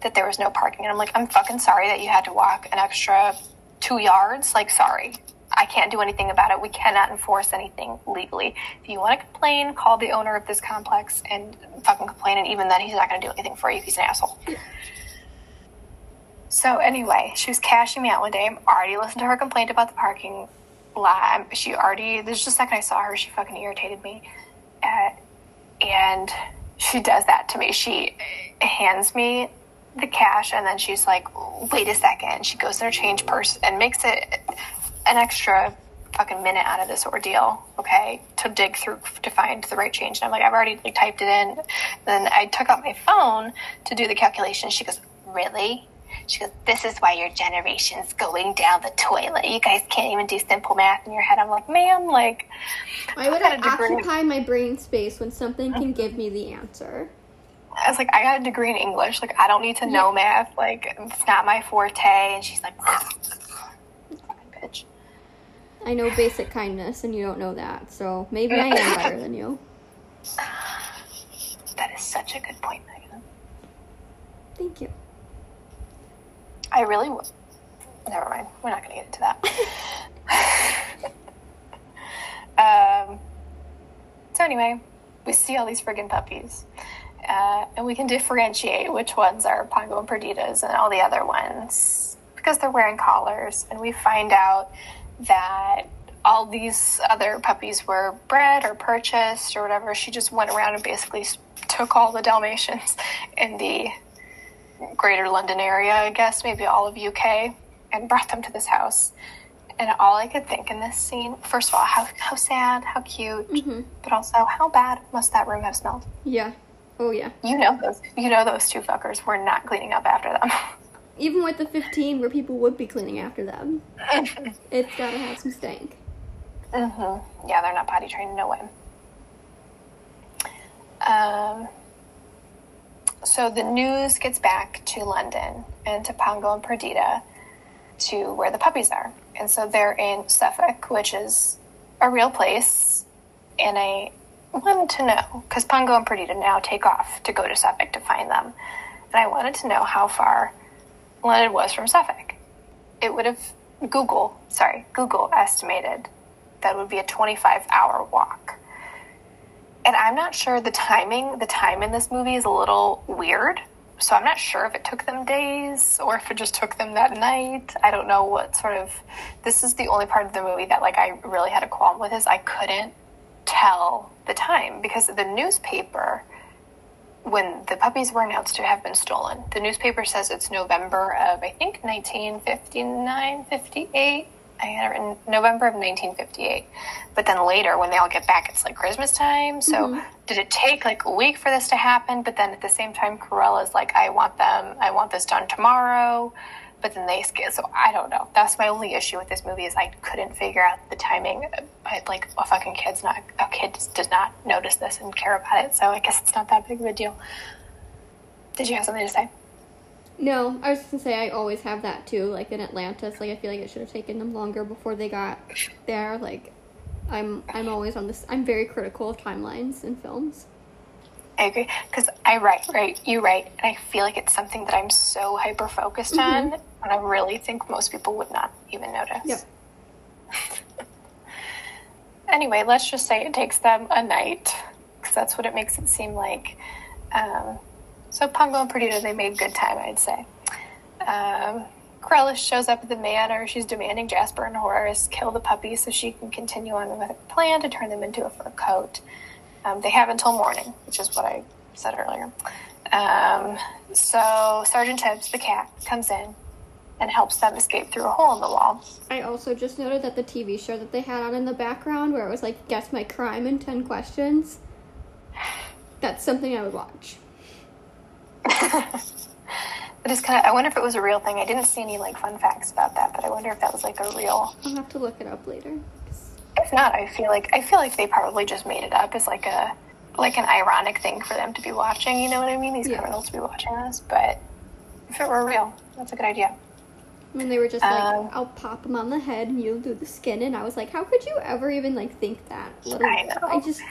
that there was no parking, and I'm like, I'm fucking sorry that you had to walk an extra two yards. Like, sorry. I can't do anything about it. We cannot enforce anything legally. If you want to complain, call the owner of this complex and fucking complain. And even then, he's not going to do anything for you. He's an asshole. So anyway, she was cashing me out one day. I'm already listened to her complaint about the parking lot. She already. This is the second I saw her. She fucking irritated me, uh, and she does that to me. She hands me the cash, and then she's like, "Wait a second. She goes in her change purse and makes it an extra fucking minute out of this ordeal. Okay, to dig through to find the right change. And I'm like, I've already like, typed it in. Then I took out my phone to do the calculation. She goes, Really? She goes, This is why your generation's going down the toilet. You guys can't even do simple math in your head. I'm like, Ma'am, like, Why would I degree- occupy my brain space when something can give me the answer? I was like, I got a degree in English. Like, I don't need to know math. Like, it's not my forte. And she's like, Bitch. I know basic kindness, and you don't know that, so maybe I am better than you. That is such a good point, Megan. I really. W- Never mind. We're not going to get into that. um, so anyway, we see all these friggin' puppies, uh, and we can differentiate which ones are Pongo and Perditas and all the other ones because they're wearing collars, and we find out that all these other puppies were bred or purchased or whatever. She just went around and basically took all the Dalmatians in the greater London area, I guess, maybe all of UK, and brought them to this house. And all I could think in this scene, first of all, how, how sad, how cute, Mm-hmm. but also how bad must that room have smelled? Yeah. Oh yeah. You know those, you know those two fuckers were not cleaning up after them. Even with the 15 where people would be cleaning after them, it's gotta have some stank. Mm-hmm. Yeah, they're not potty trained, no way. Um, so the news gets back to London and to Pongo and Perdita to where the puppies are. And so they're in Suffolk, which is a real place. And I wanted to know, because Pongo and Perdita now take off to go to Suffolk to find them. And I wanted to know how far London was from Suffolk. It would have, Google, sorry, Google estimated that would be a 25 hour walk. And I'm not sure the timing, the time in this movie is a little weird. So I'm not sure if it took them days or if it just took them that night. I don't know what sort of this is the only part of the movie that like I really had a qualm with is I couldn't tell the time because the newspaper when the puppies were announced to have been stolen, the newspaper says it's November of, I think, 1959, 58. I had it written November of 1958. But then later, when they all get back, it's like Christmas time. So mm-hmm. did it take like a week for this to happen? But then at the same time, Cruella's like, I want them, I want this done tomorrow. But then they skip. So I don't know. That's my only issue with this movie is I couldn't figure out the timing. I, like a fucking kid's not a kid does not notice this and care about it. So I guess it's not that big of a deal. Did you have something to say? No, I was just gonna say I always have that too. Like in Atlantis, like I feel like it should have taken them longer before they got there. Like I'm I'm always on this. I'm very critical of timelines in films. I agree because I write, right? You write, and I feel like it's something that I'm so hyper focused on, and I really think most people would not even notice. Yep. Anyway, let's just say it takes them a night because that's what it makes it seem like. Um, so Pongo and Perdita, they made good time, I'd say. Um, Cruella's shows up at the manor. She's demanding Jasper and Horace kill the puppies so she can continue on with her plan to turn them into a fur coat. Um, they have until morning, which is what I said earlier. Um, so Sergeant Tibbs, the cat, comes in and helps them escape through a hole in the wall. I also just noted that the TV show that they had on in the background, where it was like guess my crime in ten questions. That's something I would watch. It is kind of. I wonder if it was a real thing. I didn't see any like fun facts about that, but I wonder if that was like a real. I'll have to look it up later. If not, I feel like I feel like they probably just made it up as like a like an ironic thing for them to be watching. You know what I mean? These Yeah. criminals to be watching us, but if it were real, that's a good idea. When they were just like, Um, I'll pop them on the head and you'll do the skin, and I was like, how could you ever even like think that? I know. I just.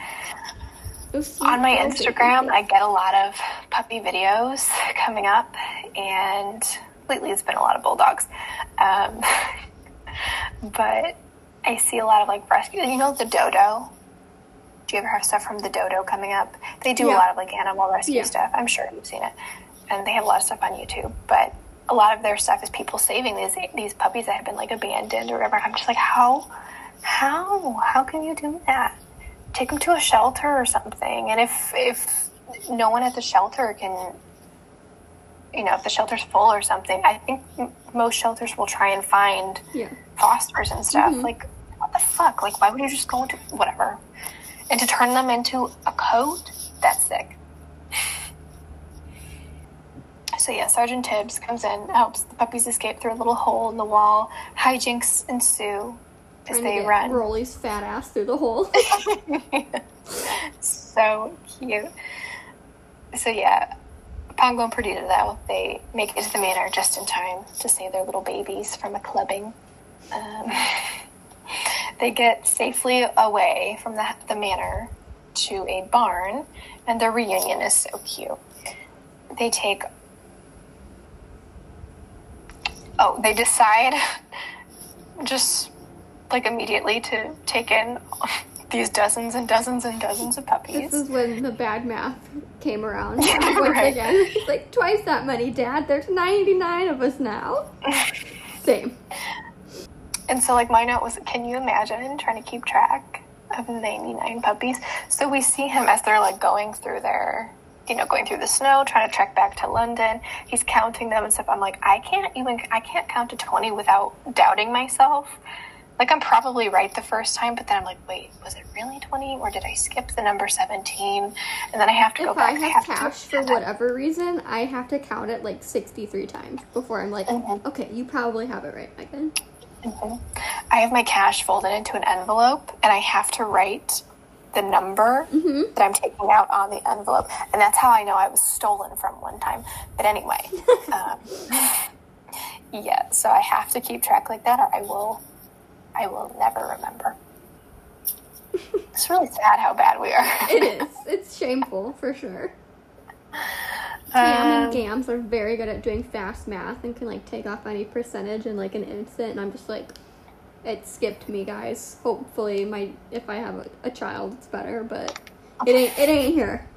On my Instagram. I get a lot of puppy videos coming up, and lately it's been a lot of bulldogs. Um, but I see a lot of like rescue. You know the dodo. Do you ever have stuff from the dodo coming up? They do a lot of like animal rescue Yeah. stuff. I'm sure you've seen it, and they have a lot of stuff on YouTube. But a lot of their stuff is people saving these these puppies that have been like abandoned or whatever. I'm just like, how, how, how can you do that? Take them to a shelter or something. And if if no one at the shelter can, you know, if the shelter's full or something, I think m- most shelters will try and find Yeah. fosters and stuff. Mhm. Like, what the fuck? Like, why would you just go into whatever? And to turn them into a coat? That's sick. So yeah, Sergeant Tibbs comes in, helps the puppies escape through a little hole in the wall. Hijinks ensue as Trying to they get run. Rolly's fat ass through the hole. so cute. So yeah, Pongo and Perdita though they make it to the manor just in time to save their little babies from a clubbing. Um, they get safely away from the, the manor to a barn, and their reunion is so cute. They take oh, they decide just like immediately to take in these dozens and dozens and dozens of puppies. This is when the bad math came around Yeah, once right. again. It's like twice that many, Dad. There's 99 of us now. Same. And so, like, my note was, can you imagine trying to keep track of 99 puppies? So we see him as they're like going through their, you know, going through the snow, trying to trek back to London. He's counting them and stuff. I'm like, I can't even, I can't count to 20 without doubting myself. Like, I'm probably right the first time, but then I'm like, wait, was it really 20 or did I skip the number 17? And then I have to go If I back. have to cash for whatever reason, I have to count it like 63 times before I'm like, Mhm. okay, you probably have it right, Megan. Mhm. I have my cash folded into an envelope, and I have to write the number Mhm. that I'm taking out on the envelope, and that's how I know I was stolen from one time. But anyway, um, yeah. So I have to keep track like that, or I will, I will never remember. It's really sad how bad we are. It is. It's shameful for sure. Cam and Um, Gams are very good at doing fast math and can like take off any percentage in like an instant. And I'm just like, it skipped me, guys. Hopefully, my if I have a, a child, it's better. But it ain't. It ain't here.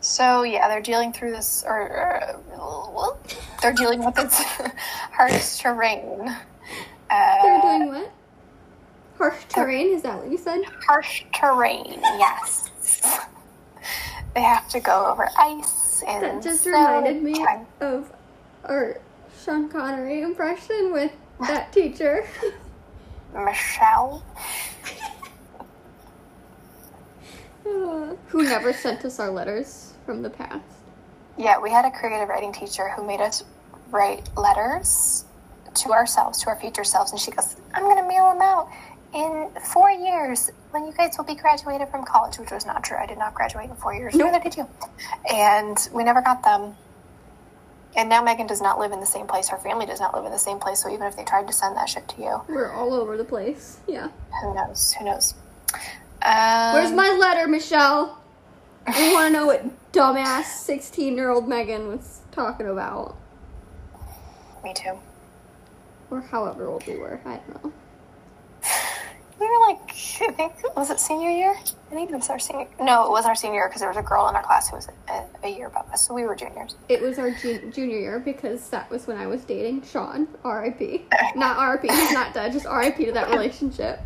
So yeah, they're dealing through this, or, or they're dealing with this hardest terrain. Uh, They're doing what? Harsh terrain. Is that what you said? harsh terrain. Yes, they have to go over ice and That just snow. reminded me of our Sean Connery impression with that teacher. Michelle. Uh, who never sent us our letters from the past. Yeah, we had a creative writing teacher who made us write letters to ourselves, to our future selves, and she goes, "I'm going to mail them out in four years when you guys will be graduated from college," which was not true. I did not graduate in four years. Nope. Neither did you. And we never got them. And now Megan does not live in the same place. Her family does not live in the same place. So even if they tried to send that shit to you, We're all over the place. Yeah. who knows? Who knows? Um, Where's my letter, Michelle? I want to know what dumbass 16 year old Megan was talking about. Me too. Or however old we were. I don't know. We were like, I think, was it senior year? I think it was our senior. No, it was our senior year because there was a girl in our class who was a, a year above us, so we were juniors. It was our jun- junior year because that was when I was dating Sean. R.I.P. Not R.I.P. He's not dead. Just R.I.P. to that relationship.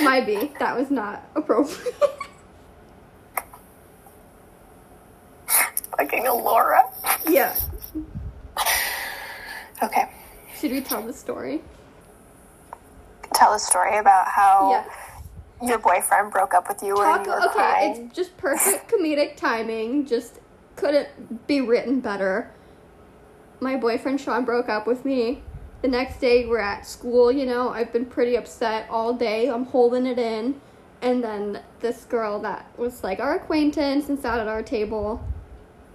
My B. That was not appropriate. Fucking Laura. yeah. Okay, Should we tell the story? tell a story about how Yeah. your boyfriend broke up with you Talk, and you were okay, crying. it's just perfect comedic timing. Just couldn't be written better. My boyfriend Sean broke up with me. The next day we're at school, you know, I've been pretty upset all day. I'm holding it in. And then this girl that was like our acquaintance and sat at our table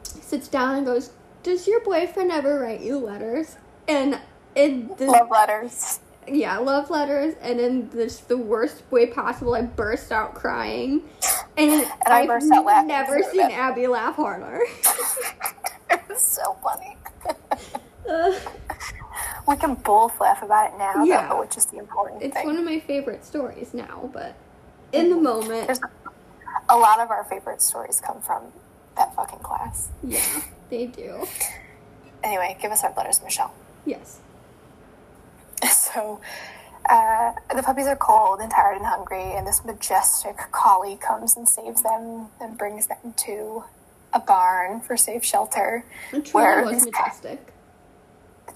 sits down and goes, Does your boyfriend ever write you letters? And in this Love letters. yeah, love letters, and in this the worst way possible, I burst out crying, and, And I I've burst out laughing never seen Abby laugh harder. it was so funny. Uh, we can both laugh about it now, Yeah. though, which is the important it's thing. It's one of my favorite stories now, but in the moment, There's a lot of our favorite stories come from that fucking class. yeah, they do. Anyway, give us our letters, Michelle. Yes, So, uh, the puppies are cold and tired and hungry, and this majestic collie comes and saves them and brings them to a barn for safe shelter. truly Where was majestic.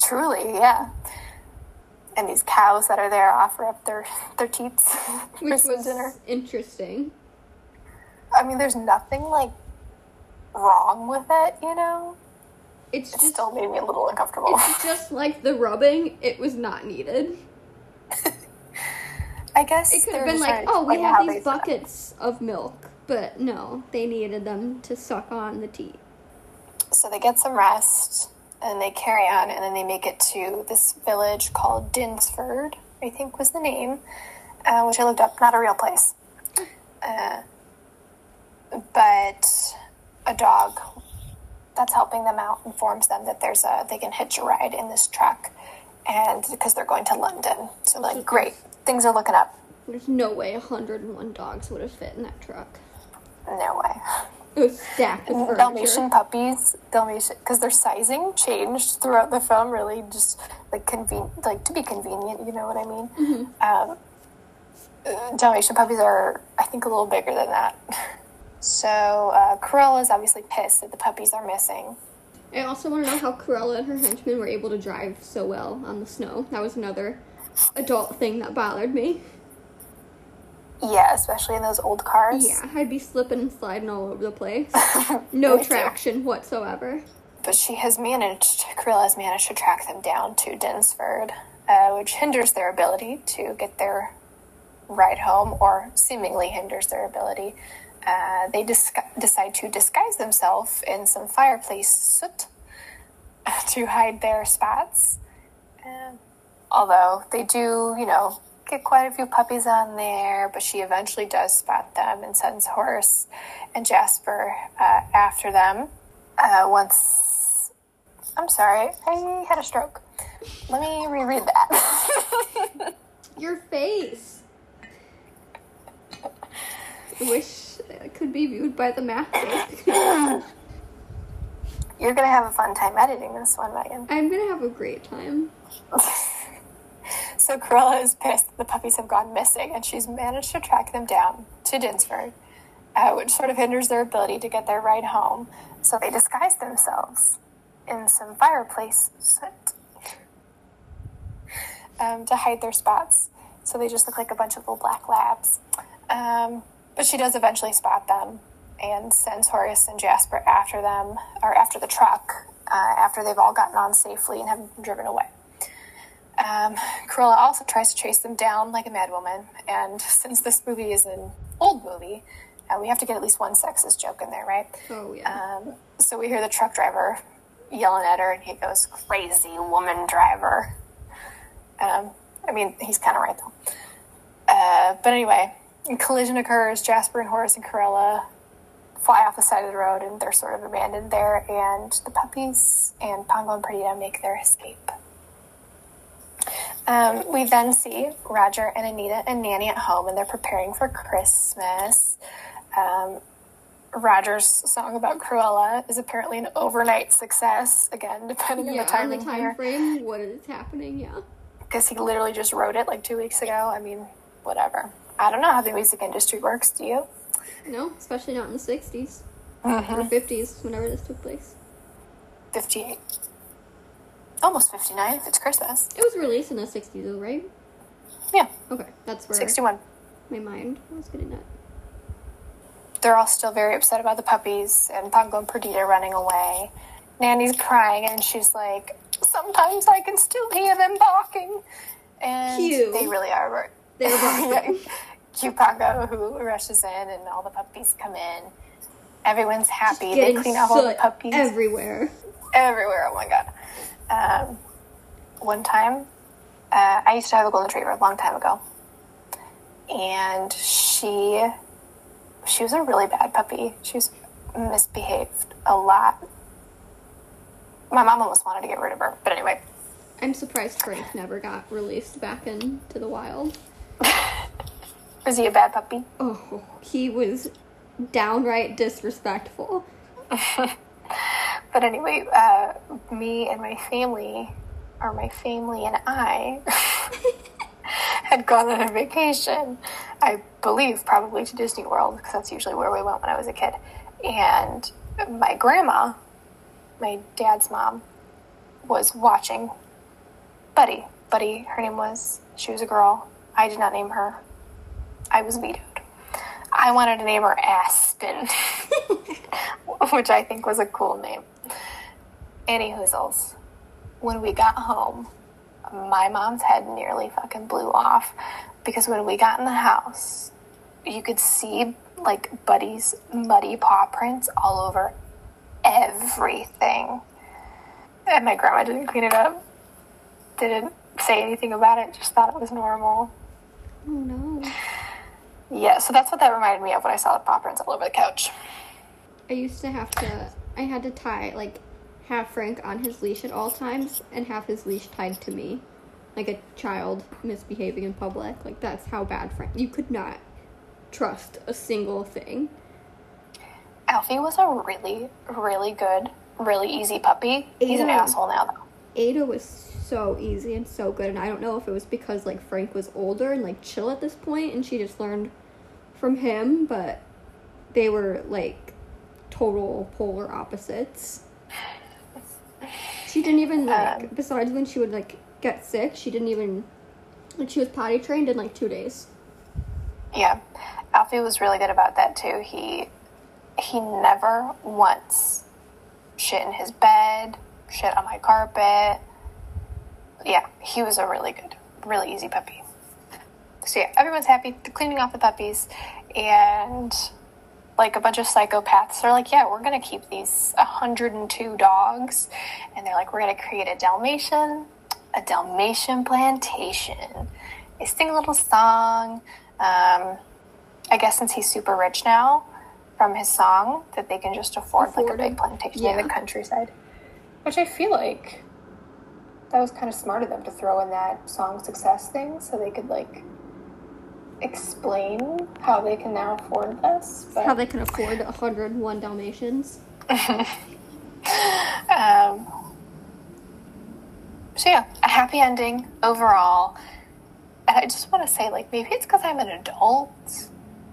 Truly, yeah. And these cows that are there offer up their their teats for Which some was dinner. interesting. I mean, there's nothing like wrong with it, you know. It's It just still made me a little uncomfortable. it's just like the rubbing. It was not needed. I guess It could have been like, oh, we have these buckets of milk, but no, they needed them to suck on the tea. So they get some rest and they carry on and then they make it to this village called Dinsford, I think was the name, uh, which I looked up, not a real place. Uh, but a dog that's helping them out informs them that there's a they can hitch a ride in this truck, and because they're going to London, so like great, things are looking up. There's no way 101 dogs would have fit in that truck. No way. It was stacked with. Dalmatian puppies, Dalmatian, because their sizing changed throughout the film. Really, just like conven, like to be convenient. You know what I mean? Um, uh, Dalmatian puppies are, I think, a little bigger than that. So uh, Cruella is obviously pissed that the puppies are missing. I also want to know how Cruella and her henchmen were able to drive so well on the snow. That was another adult thing that bothered me. Yeah, especially in those old cars. Yeah, I'd be slipping and sliding all over the place. No Me too. traction whatsoever. But she has managed, Cruella has managed to track them down to Dinsford, uh, which hinders their ability to get their ride home, or seemingly hinders their ability. Uh, they decide to disguise themselves in some fireplace soot to hide their spots. Um, although they do, you know, get quite a few puppies on there, but she eventually does spot them and sends Horace and Jasper uh, after them. Uh, once, I'm sorry, I had a stroke. Let me reread that. Your face. Wish could be viewed by the masses. You're gonna have a fun time editing this one, Megan. I'm gonna have a great time. So Cruella is pissed that the puppies have gone missing, and she's managed to track them down to Dinsford, uh, which sort of hinders their ability to get their ride home. So they disguise themselves in some fireplace soot um, to hide their spots. So they just look like a bunch of little black labs. Um, but she does eventually spot them and sends Horace and Jasper after them, or after the truck, uh, after they've all gotten on safely and have driven away. Um, Cruella also tries to chase them down like a madwoman, and since this movie is an old movie, uh, we have to get at least one sexist joke in there, right? Oh yeah. Um, so we hear the truck driver yelling at her, and he goes, "Crazy woman driver." Um, I mean, he's kind of right though. Uh, but anyway, a collision occurs. Jasper and Horace and Cruella fly off the side of the road, and they're sort of abandoned there. And the puppies and Pongo and Perdita make their escape. Um, we then see Roger and Anita and Nanny at home, and they're preparing for Christmas. Um, Roger's song about Cruella is apparently an overnight success. Again, depending on yeah, the on the timing time here, frame, what is happening? Yeah. because he literally just wrote it like two weeks ago. I mean, whatever. I don't know how the music industry works. Do you? No, especially not in the 60s Mm-hmm. or 50s, whenever this took place. Fifty-eight, almost fifty-nine. If it's Christmas, It was released in the 60s, though, right? yeah, Okay, that's where sixty-one. my mind was getting at. They're all still very upset about the puppies and Pongo and Perdita running away. Nanny's crying and she's like, Sometimes I can still hear them barking. And Cute. they really are. They were barking. Cute who rushes in and all the puppies come in. Everyone's happy. They clean up all the puppies everywhere. everywhere. Oh my god. Um, one time, uh, I used to have a golden retriever a long time ago, and she she was a really bad puppy. She was misbehaved a lot. My mom almost wanted to get rid of her, but anyway, I'm surprised Frank never got released back into the wild. was he a bad puppy? Oh, he was downright disrespectful. But anyway, uh, me and my family, or my family and I, had gone on a vacation. I believe probably to Disney World because that's usually where we went when I was a kid. And my grandma, my dad's mom, was watching Buddy. Buddy, her name was, she was a girl. I did not name her. I was vetoed. I wanted to name her Aspen, which I think was a cool name. Any hoozles. When we got home, my mom's head nearly fucking blew off because when we got in the house, you could see like Buddy's muddy paw prints all over everything. And my grandma didn't clean it up, didn't say anything about it, just thought it was normal. Oh no. Yeah, so that's what that reminded me of when I saw the paw prints all over the couch. I used to have to I had to tie like have Frank on his leash at all times and have his leash tied to me, like a child misbehaving in public. Like that's how bad Frank. You could not trust a single thing. Alfie was a really, really good, really easy puppy. He's an asshole now, though. Ada was so easy and so good, and I don't know if it was because like Frank was older and like chill at this point, and she just learned from him, but they were like total polar opposites. She didn't even like. Um, besides when she would like get sick, she didn't even like she was potty trained in like two days. Yeah, Alfie was really good about that too. He he never once shit in his bed, shit on my carpet. Yeah, he was a really good, really easy puppy. So yeah, everyone's happy. They're cleaning off the puppies, and like a bunch of psychopaths are like, yeah, we're gonna keep these 102 dogs, and they're like, we're gonna create a Dalmatian, a Dalmatian plantation. They sing a little song. Um, I guess since he's super rich now from his song, that they can just afford, like a big plantation in the countryside. Which I feel like that was kind of smart of them to throw in that song success thing so they could like explain how they can now afford this. But, How they can afford 101 Dalmatians. um, so yeah, a happy ending overall. And I just want to say, like, maybe it's because I'm an adult.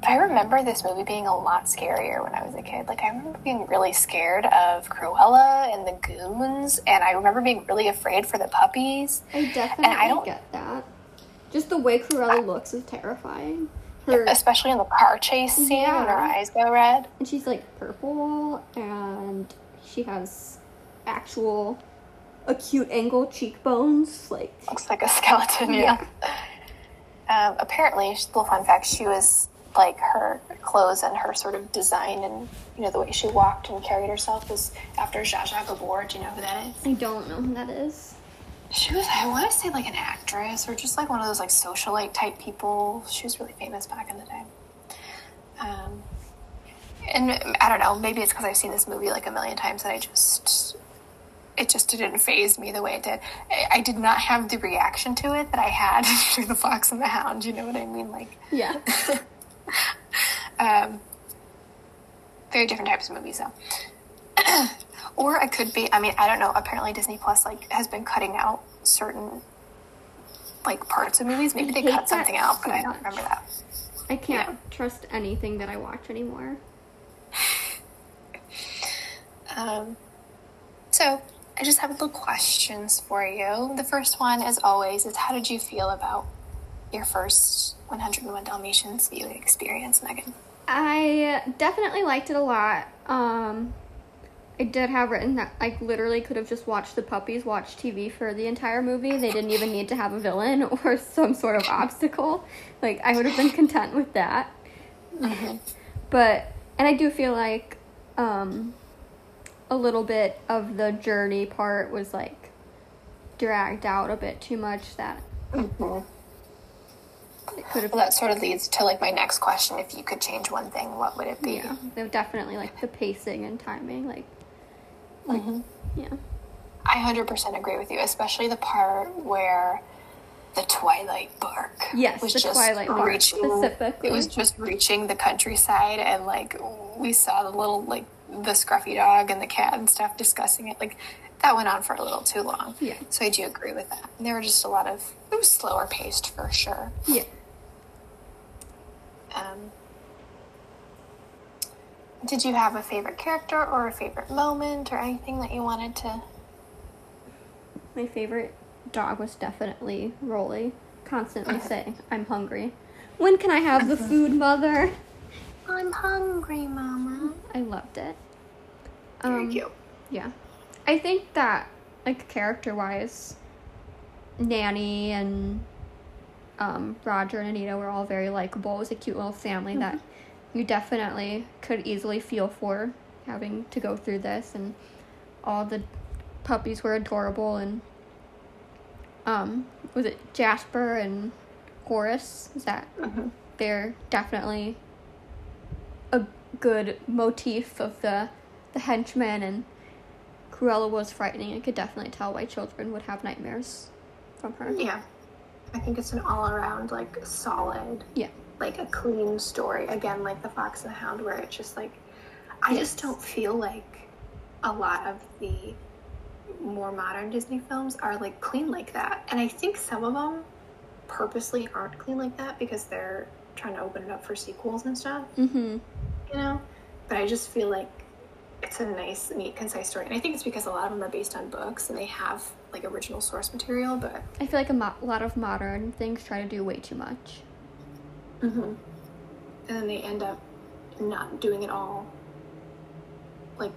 I remember this movie being a lot scarier when I was a kid. Like, I remember being really scared of Cruella and the goons, and I remember being really afraid for the puppies. I definitely I don't- get that. Just the way Cruella looks is terrifying. Her Especially in the car chase scene when her eyes go red. and she's like purple and she has actual acute angle cheekbones like Looks like a skeleton, yeah. Um, apparently, little fun fact, she was like her clothes and her sort of design and you know the way she walked and carried herself was after Zsa Zsa Gabor. Do you know who that is? i don't know who that is She was, I want to say, like an actress or just like one of those like socialite type people. She was really famous back in the day. Um, and I don't know, maybe it's because I've seen this movie like a million times that I just, it just didn't phase me the way it did. I, did not have the reaction to it that I had through The Fox and the Hound. You know what I mean? Like, yeah um, very different types of movies though. or it could be. I mean, I don't know. Apparently, Disney Plus like has been cutting out certain like parts of movies. Maybe they cut something out, but I don't much. remember that. i can't trust anything that i watch anymore Um, so I just have little questions for you. The first one, as always, is how did you feel about your first 101 Dalmatians viewing experience, Megan? i definitely liked it a lot um I did have written that I literally could have just watched the puppies watch TV for the entire movie. They didn't even need to have a villain or some sort of obstacle. Like I would have been content with that. But and I do feel like um a little bit of the journey part was like dragged out a bit too much that Mm-hmm. It could have Well, that sort of leads to like my next question. If you could change one thing, what would it be? yeah, they're definitely like the pacing and timing like like mm-hmm. yeah. I 100% agree with you, especially the part where the Twilight Bark Yes, was the just Twilight Bark reaching, specifically. It was just reaching the countryside, and like we saw the little like the scruffy dog and the cat and stuff discussing it. Like that went on for a little too long. Yeah. So I do agree with that. And There were just a lot of it was slower paced for sure. Yeah. Um, did you have a favorite character or a favorite moment or anything that you wanted to? My favorite dog was definitely Rolly, constantly saying, I'm hungry. When can I have the food, mother? I'm hungry, Mama. I loved it. Very Um, cute. Yeah. I think that, like, character wise, Nanny and um, Roger and Anita were all very likable. It was a cute little family that you definitely could easily feel for having to go through this. And all the puppies were adorable. And, um, was it Jasper and Horace? Is that? They're definitely a good motif of the the henchmen and Cruella was frightening. I could definitely tell why children would have nightmares from her. Yeah. I think it's an all around, like, solid, Yeah. like a clean story. Again, like The Fox and the Hound, where it's just like, I just don't feel like a lot of the more modern Disney films are like clean like that. And I think some of them purposely aren't clean like that because they're trying to open it up for sequels and stuff, Mm-hmm. you know? But I just feel like it's a nice, neat, concise story. And I think it's because a lot of them are based on books and they have like original source material, but I feel like a, mo- lot of modern things try to do way too much. Mm-hmm. And then they end up not doing it all. Like,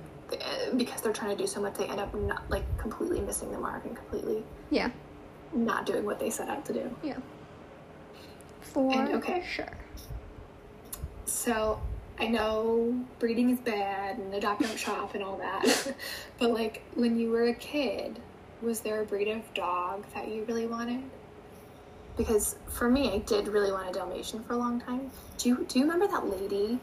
because they're trying to do so much, they end up not, like, completely missing the mark and completely Yeah. not doing what they set out to do. Yeah. For And, okay. sure. So, I know breeding is bad and adopt don't shop and all that. but, like, when you were a kid, was there a breed of dog that you really wanted? Because for me, I did really want a Dalmatian for a long time. Do you do you remember that lady?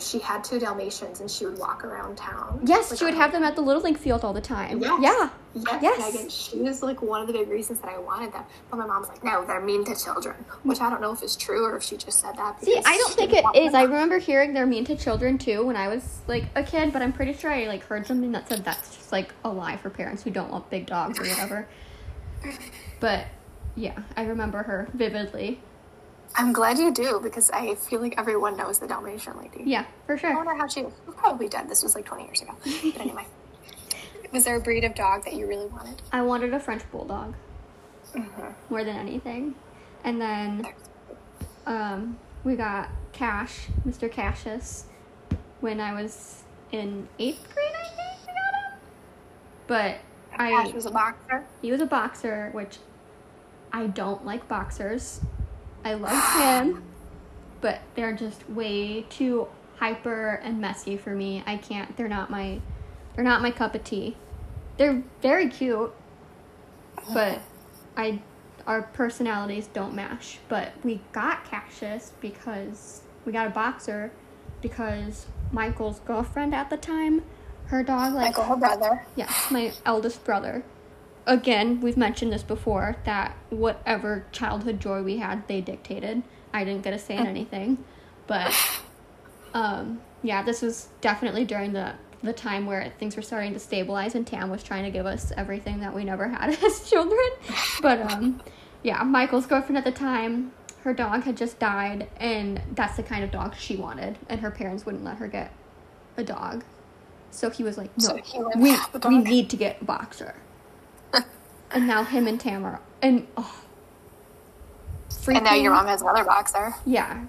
She had two Dalmatians and she would walk around town. Yes, she would have them at the Little League field all the time. Yes. Yeah. Yes, Yes. Megan. She was like one of the big reasons that I wanted them. But my mom's like, no, they're mean to children. Which I don't know if it's true or if she just said that. See, I don't think it is. I remember hearing they're mean to children too when I was like a kid, but I'm pretty sure I like heard something that said that's just like a lie for parents who don't want big dogs or whatever. But yeah, I remember her vividly. I'm glad you do because I feel like everyone knows the Dalmatian lady. Yeah, for sure. I wonder how she was probably dead. This was like 20 years ago. But anyway. Was there a breed of dog that you really wanted? I wanted a French bulldog Mm-hmm. more than anything. And then um, we got Cash, Mr. Cassius, when I was in eighth grade, I think we got him. But I Ash was a boxer. He was a boxer, which I don't like boxers. I like him, but they're just way too hyper and messy for me. I can't. They're not my. They're not my cup of tea. They're very cute, but I. Our personalities don't mash. But we got Cassius because we got a boxer because Michael's girlfriend at the time, her dog like Michael, her brother. Yes, my eldest brother. Again, we've mentioned this before that whatever childhood joy we had, they dictated. I didn't get a say in anything. But um, yeah, this was definitely during the the time where things were starting to stabilize and Tam was trying to give us everything that we never had as children. But um, yeah, Michael's girlfriend at the time, her dog had just died and that's the kind of dog she wanted and her parents wouldn't let her get a dog. So he was like, "No, So we we need to get a boxer." And now him and Tam are and oh, And now your mom has another boxer. yeah.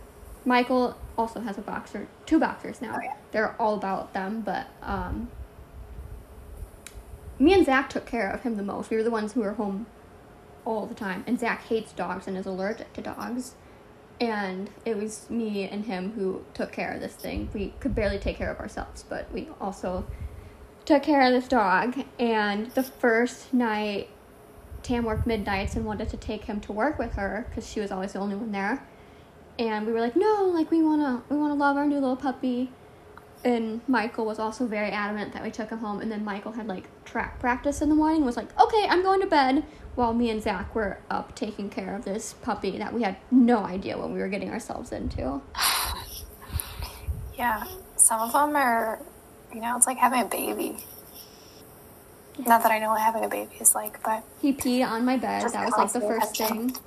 Michael also has a boxer, two boxers now. Oh, yeah. They're all about them, but um, me and Zach took care of him the most. We were the ones who were home all the time, and Zach hates dogs and is allergic to dogs. And it was me and him who took care of this thing. We could barely take care of ourselves, but we also took care of this dog. And the first night, Tam worked midnights and wanted to take him to work with her because she was always the only one there. And we were like, no, like we wanna we wanna love our new little puppy. And Michael was also very adamant that we took him home. And then Michael had like track practice in the morning. Was like, okay, I'm going to bed. While me and Zach were up taking care of this puppy that we had no idea what we were getting ourselves into. Yeah. Some of them are, you know, it's like having a baby. Not that I know what having a baby is like, but He peed on my bed. That was like the first attention. thing.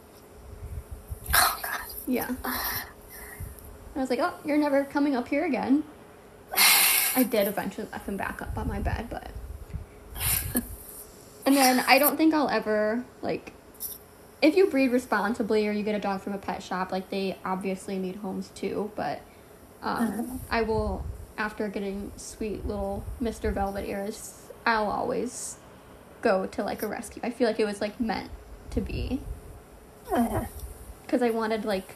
oh god. Yeah. I was like, oh, you're never coming up here again. I did eventually let him back up on my bed, but. And then I don't think I'll ever, like, if you breed responsibly or you get a dog from a pet shop, like, they obviously need homes too, but um, I will, after getting sweet little Mr. Velvet ears, I'll always go to, like, a rescue. I feel like it was, like, meant to be because I wanted like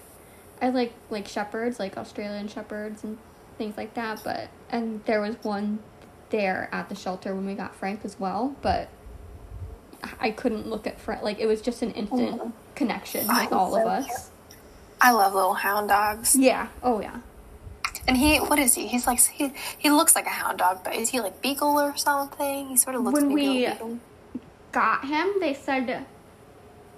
I like like shepherds, like Australian shepherds and things like that. But and there was one there at the shelter when we got Frank as well, but I couldn't look at Frank. Like it was just an instant Mhm. connection Oh, with all of us. cute. I love little hound dogs. Yeah. Oh yeah. And he, what is he? He's like he he looks like a hound dog, but is he like beagle or something? He sort of looks When beagle, we- beagle. got him, they said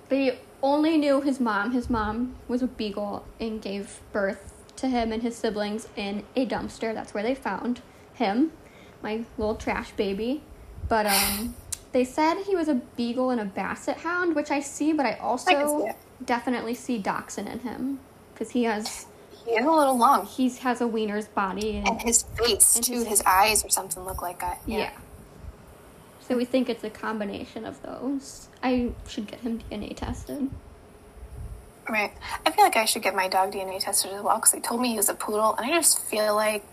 they only knew his mom. His mom was a beagle and gave birth to him and his siblings in a dumpster. That's where they found him, my little trash baby. But um, they said he was a beagle and a basset hound, which I see, but I I see also definitely see dachshund in him because he has He is a little long, he has a wiener's body and and his face And too. his- His eyes or something look like that. yeah. So we think it's a combination of those. I should get him DNA tested. Right. I feel like I should get my dog DNA tested as well because they told me he was a poodle, and I just feel like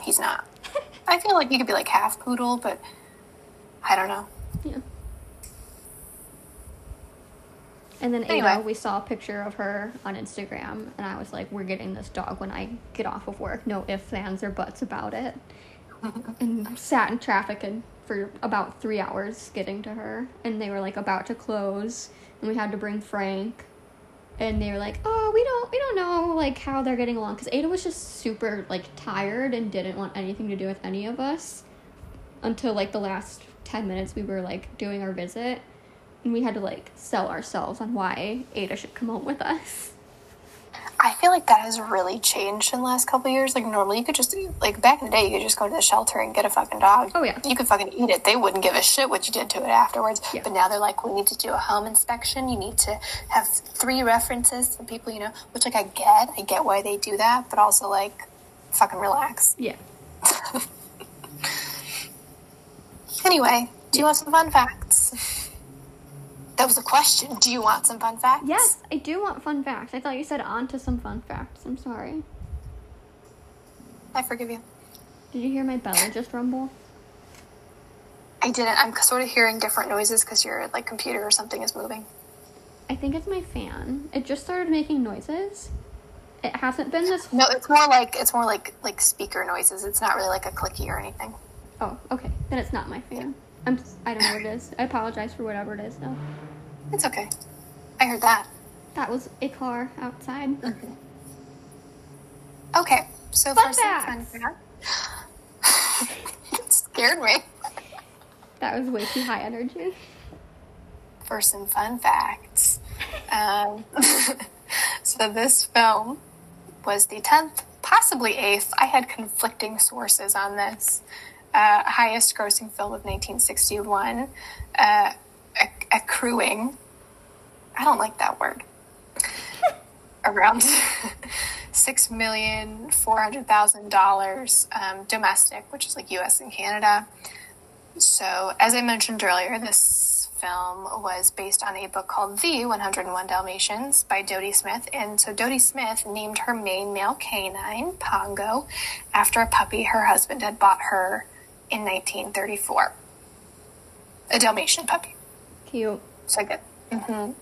he's not. I feel like he could be like half poodle, but I don't know. Yeah. And then Ada, Anyway. we saw a picture of her on Instagram, and I was like, "We're getting this dog when I get off of work. No ifs, ands, or buts about it." and sat in traffic and for about three hours getting to her, and they were like about to close, and we had to bring Frank, and they were like, "Oh, we don't, we don't know like how they're getting along," because Ada was just super like tired and didn't want anything to do with any of us until like the last 10 minutes we were like doing our visit and we had to like sell ourselves on why ada should come home with us I feel like that has really changed in the last couple years. Like normally, you could just like back in the day, you could just go to the shelter and get a fucking dog. Oh, yeah. you could fucking eat it. They wouldn't give a shit what you did to it afterwards. Yeah. But now they're like, we need to do a home inspection. You need to have three references from people you know. Which like I get, I get why they do that, but also like, fucking relax. yeah Anyway, do you want some fun facts? That was a question. Do you want some fun facts? yes i do want fun facts i thought you said on to some fun facts i'm sorry I forgive you. did you hear my belly just rumble I didn't. I'm sort of hearing different noises because your like computer or something is moving. i think it's my fan it just started making noises it hasn't been this No, it's more like it's more like like speaker noises. It's not really like a clicky or anything. oh okay then it's not my fan i'm i don't know what it is i apologize for whatever it is though It's okay. I heard that. that was a car outside Okay, Okay. so Fun for some fun facts. fact, it scared me. that was way too high energy For some fun facts, um, so this film was the tenth, possibly eighth. I had conflicting sources on this. Uh, highest grossing film of 1961, uh, acc- accruing. I don't like that word. Around six million four hundred thousand dollars um, domestic, which is like U.S. and Canada. So, as I mentioned earlier, this film was based on a book called The 101 Dalmatians by Dodie Smith. And so, Dodie Smith named her main male canine, Pongo, after a puppy her husband had bought her in 1934. A Dalmatian puppy. cute So good. hmm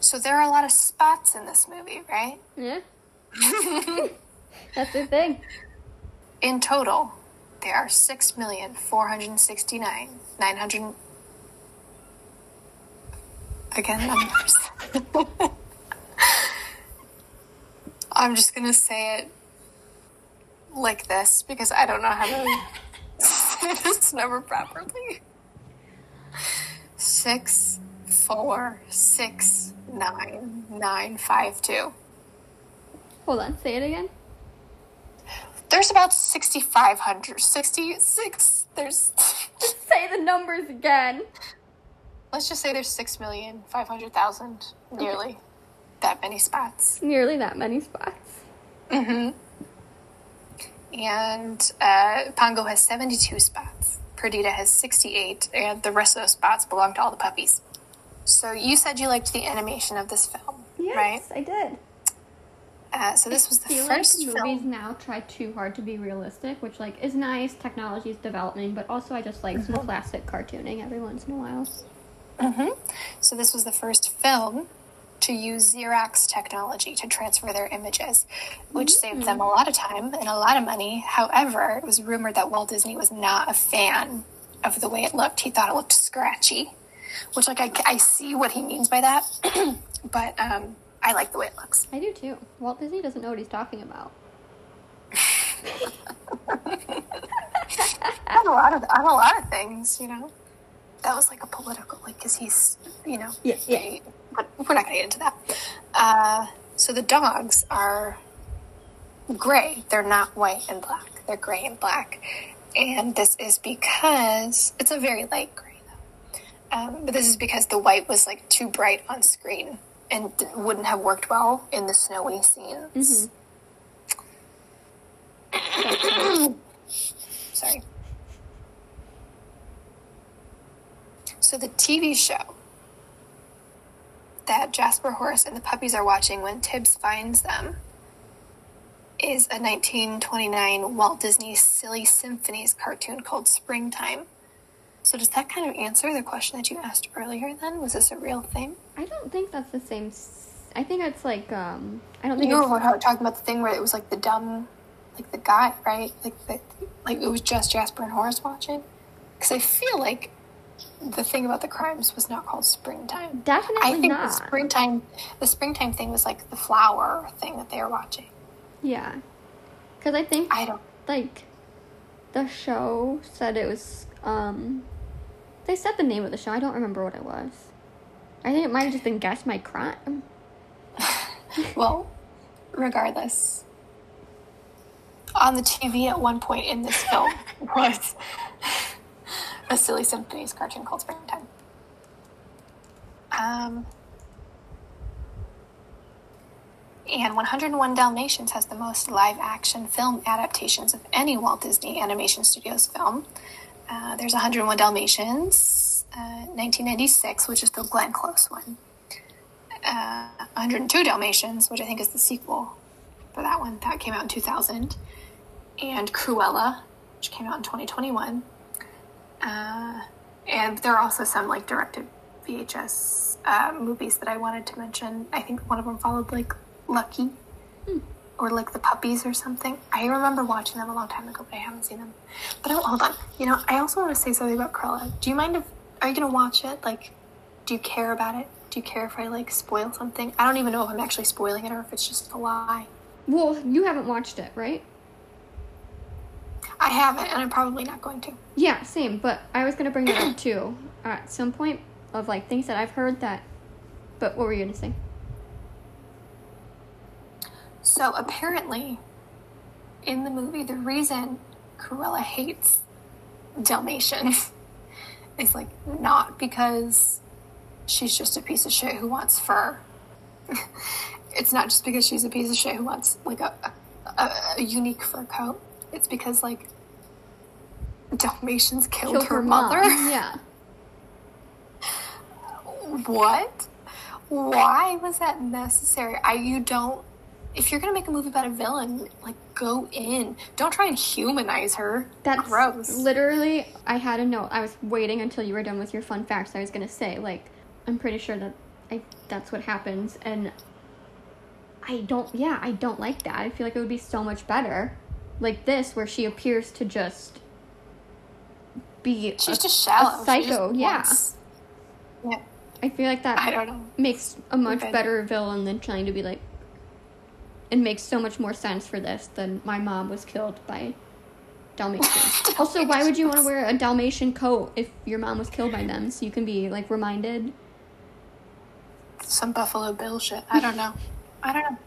So, there are a lot of spots in this movie, right? yeah that's the thing In total, there are six million four hundred sixty-nine nine hundred. Again, numbers. I'm just gonna say it like this because I don't know how to say this number properly. Six, four, six, nine, nine, five, two. hold on say it again There's about 6,500, 66. There's, say the numbers again let's just say there's 6,500,000, nearly that many spots. nearly that many spots. Mm-hmm. And uh, Pongo has 72 spots. Perdita has 68, and the rest of those spots belong to all the puppies. So you said you liked the animation of this film, Yes, right? I did. Uh, so this was the I feel first like movies film. now try too hard to be realistic, which like is nice. Technology is developing, but also I just like Mm-hmm. some classic cartooning every once in a while. So this was the first film to use Xerox technology to transfer their images, which saved them a lot of time and a lot of money. However, it was rumored that Walt Disney was not a fan of the way it looked. He thought it looked scratchy, which like I, I see what he means by that, but um, I like the way it looks. I do too. Walt Disney doesn't know what he's talking about. on a lot of on a lot of things, you know. That was like a political, like, because he's, you know, Yeah, yeah. But we're not gonna get into that. Uh, so the dogs are gray. They're not white and black. They're gray and black, and this is because it's a very light gray, though. Um, but this is because the white was like too bright on screen and wouldn't have worked well in the snowy scenes. Sorry. So the TV show that Jasper Horace and the puppies are watching when Tibbs finds them is a 1929 Walt Disney Silly Symphonies cartoon called Springtime. So does that kind of answer the question that you asked earlier then? Was this a real thing? I don't think that's the same. s- I think it's like um. I don't think You it's, were talking about the thing where it was like the dumb, like the guy, right? Like the, like it was just Jasper and Horace watching. Because I feel like the thing about the crimes was not called Springtime. definitely I think not. the springtime, the springtime thing was like the flower thing that they were watching. yeah, because I think I don't. like the show said it was um. They said the name of the show. I don't remember what it was. I think it might have just been Guess My Crime. Well, regardless, on the TV at one point in this film was a silly symphonies cartoon called Springtime. Um, and 101 Dalmatians has the most live action film adaptations of any Walt Disney Animation Studios film. Uh, there's 101 Dalmatians, uh, 1996, which is the Glenn Close one. Uh, 102 Dalmatians, which I think is the sequel for that one. That came out in 2000. And Cruella, which came out in 2021. Uh, and there are also some like directed VHS uh, movies that I wanted to mention. I think one of them followed like Lucky or like the puppies or something. I remember watching them a long time ago, but I haven't seen them. But oh, hold on, you know, I also want to say something about Cruella. Do you mind if are you gonna watch it? Like, do you care about it? Do you care if I like spoil something? I don't even know if I'm actually spoiling it or if it's just a lie. Well, you haven't watched it, right? I haven't, and I'm probably not going to. Yeah, same. But I was gonna bring that up too at some point of like things that I've heard that. But what were you gonna say? So apparently, in the movie, the reason Cruella hates Dalmatians is like not because she's just a piece of shit who wants fur. it's not just because she's a piece of shit who wants like a, a, a unique fur coat. It's because like Dalmatians killed, Killed her, mom. mother. Yeah. What? Why was that necessary? I you don't. If you're gonna make a movie about a villain, like go in. Don't try and humanize her. That's gross. Literally, I had a note. I was waiting until you were done with your fun facts. I was gonna say, like, I'm pretty sure that I that's what happens, and I don't. Yeah, I don't like that. I feel like it would be so much better, like this, where she appears to just be. She's a- just shallow. A She just psycho. yeah. wants- Yeah. I feel like that I don't know. makes a much Okay. better villain than trying to be like. It makes so much more sense for this than my mom was killed by Dalmatians. also, why would you want to wear a Dalmatian coat if your mom was killed by them? So you can be like reminded. Some Buffalo Bill shit. I don't know. I don't know.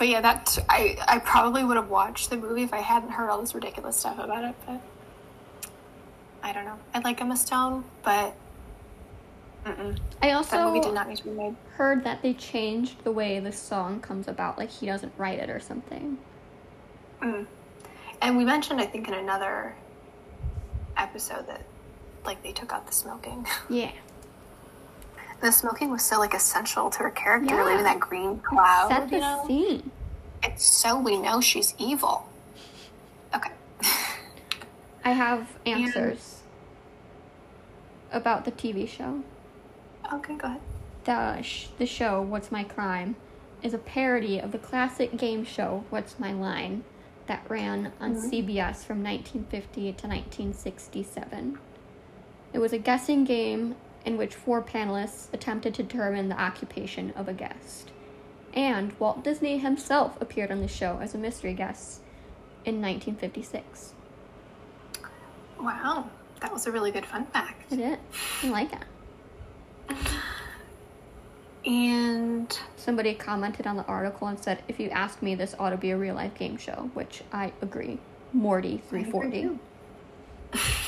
But yeah, that I I probably would have watched the movie if I hadn't heard all this ridiculous stuff about it. But I don't know. I like Emma Stone, but mm-mm. I that movie did also not need to be made. heard that they changed the way the song comes about. Like he doesn't write it or something. Mm. And we mentioned, I think, in another episode that like they took out the smoking. Yeah. The smoking was so like essential to her character, Yeah. leaving that green cloud. Set you the know? scene. It's so we know she's evil. Okay. I have answers about the TV show. okay, go ahead. the sh- the show What's My Crime is a parody of the classic game show What's My Line that ran on mm-hmm. CBS from 1950 to 1967. It was a guessing game in which four panelists attempted to determine the occupation of a guest. And Walt Disney himself appeared on the show as a mystery guest in 1956. Wow, that was a really good fun fact. I did. I like it. And Somebody commented on the article and said, if you ask me, this ought to be a real life game show, which I agree. Morty 340.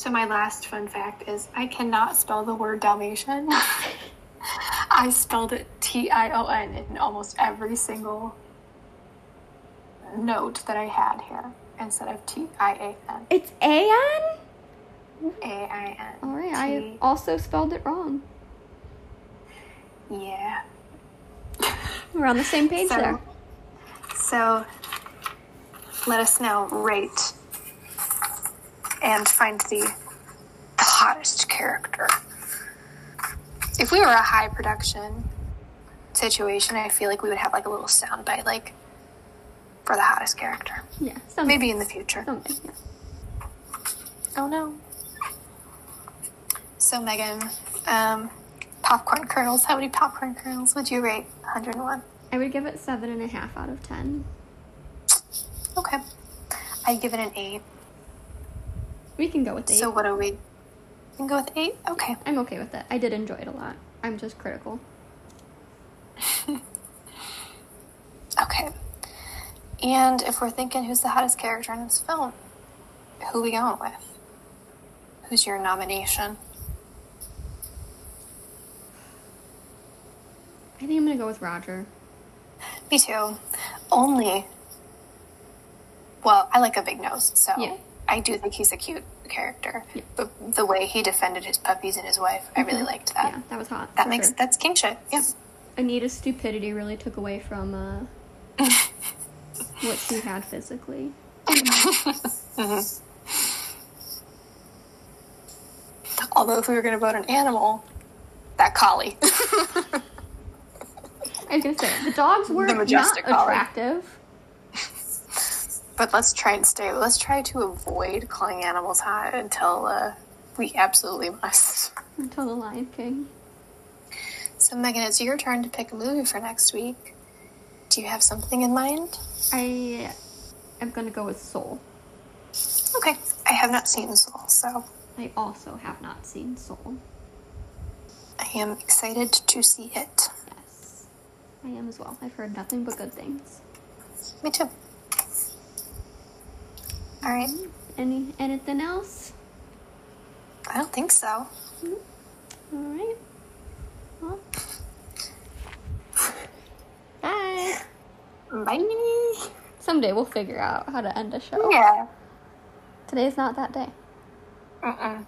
so my last fun fact is I cannot spell the word Dalmatian. I spelled it T I O N in almost every single note that I had here instead of T I A N. It's A-N? A I N. All right, I also spelled it wrong. Yeah. We're on the same page So, there. so let us now rate and find the, hottest character. If we were a high production situation, I feel like we would have like a little soundbite, like for the hottest character. Yeah, someday. Maybe in the future. Someday, yeah. Oh no. So Megan, um, popcorn kernels. How many popcorn kernels would you rate 101? I would give it seven and a half out of ten. Okay. I'd give it an eight. We can go with eight. So what are we? We can go with eight. Okay. I'm okay with it. I did enjoy it a lot. I'm just critical. Okay. And if we're thinking who's the hottest character in this film, who we going with? Who's your nomination? I think I'm gonna go with Roger. Me too. Only. Well, I like a big nose, so Yeah. I do think he's a cute character. Yeah. But the way he defended his puppies and his wife, I really liked that. Yeah, that was hot. That makes sure. that's king shit. Yeah. Anita's stupidity really took away from uh, what she had physically. Although if we were going to vote an animal, that collie. I was gonna say the dogs were The not collie. attractive. But let's try and stay. Let's try to avoid calling animals hot until uh, we absolutely must. Until the Lion King. So Megan, it's your turn to pick a movie for next week. Do you have something in mind? I am gonna go with Soul. Okay, I have not seen Soul, so I also have not seen Soul. I am excited to see it. Yes, I am as well. I've heard nothing but good things. Me too. All right, Any anything else? I don't think so. Mm-hmm. All right. Well. Bye. Bye. Someday we'll figure out how to end a show. Yeah. Today's not that day. Mm-mm.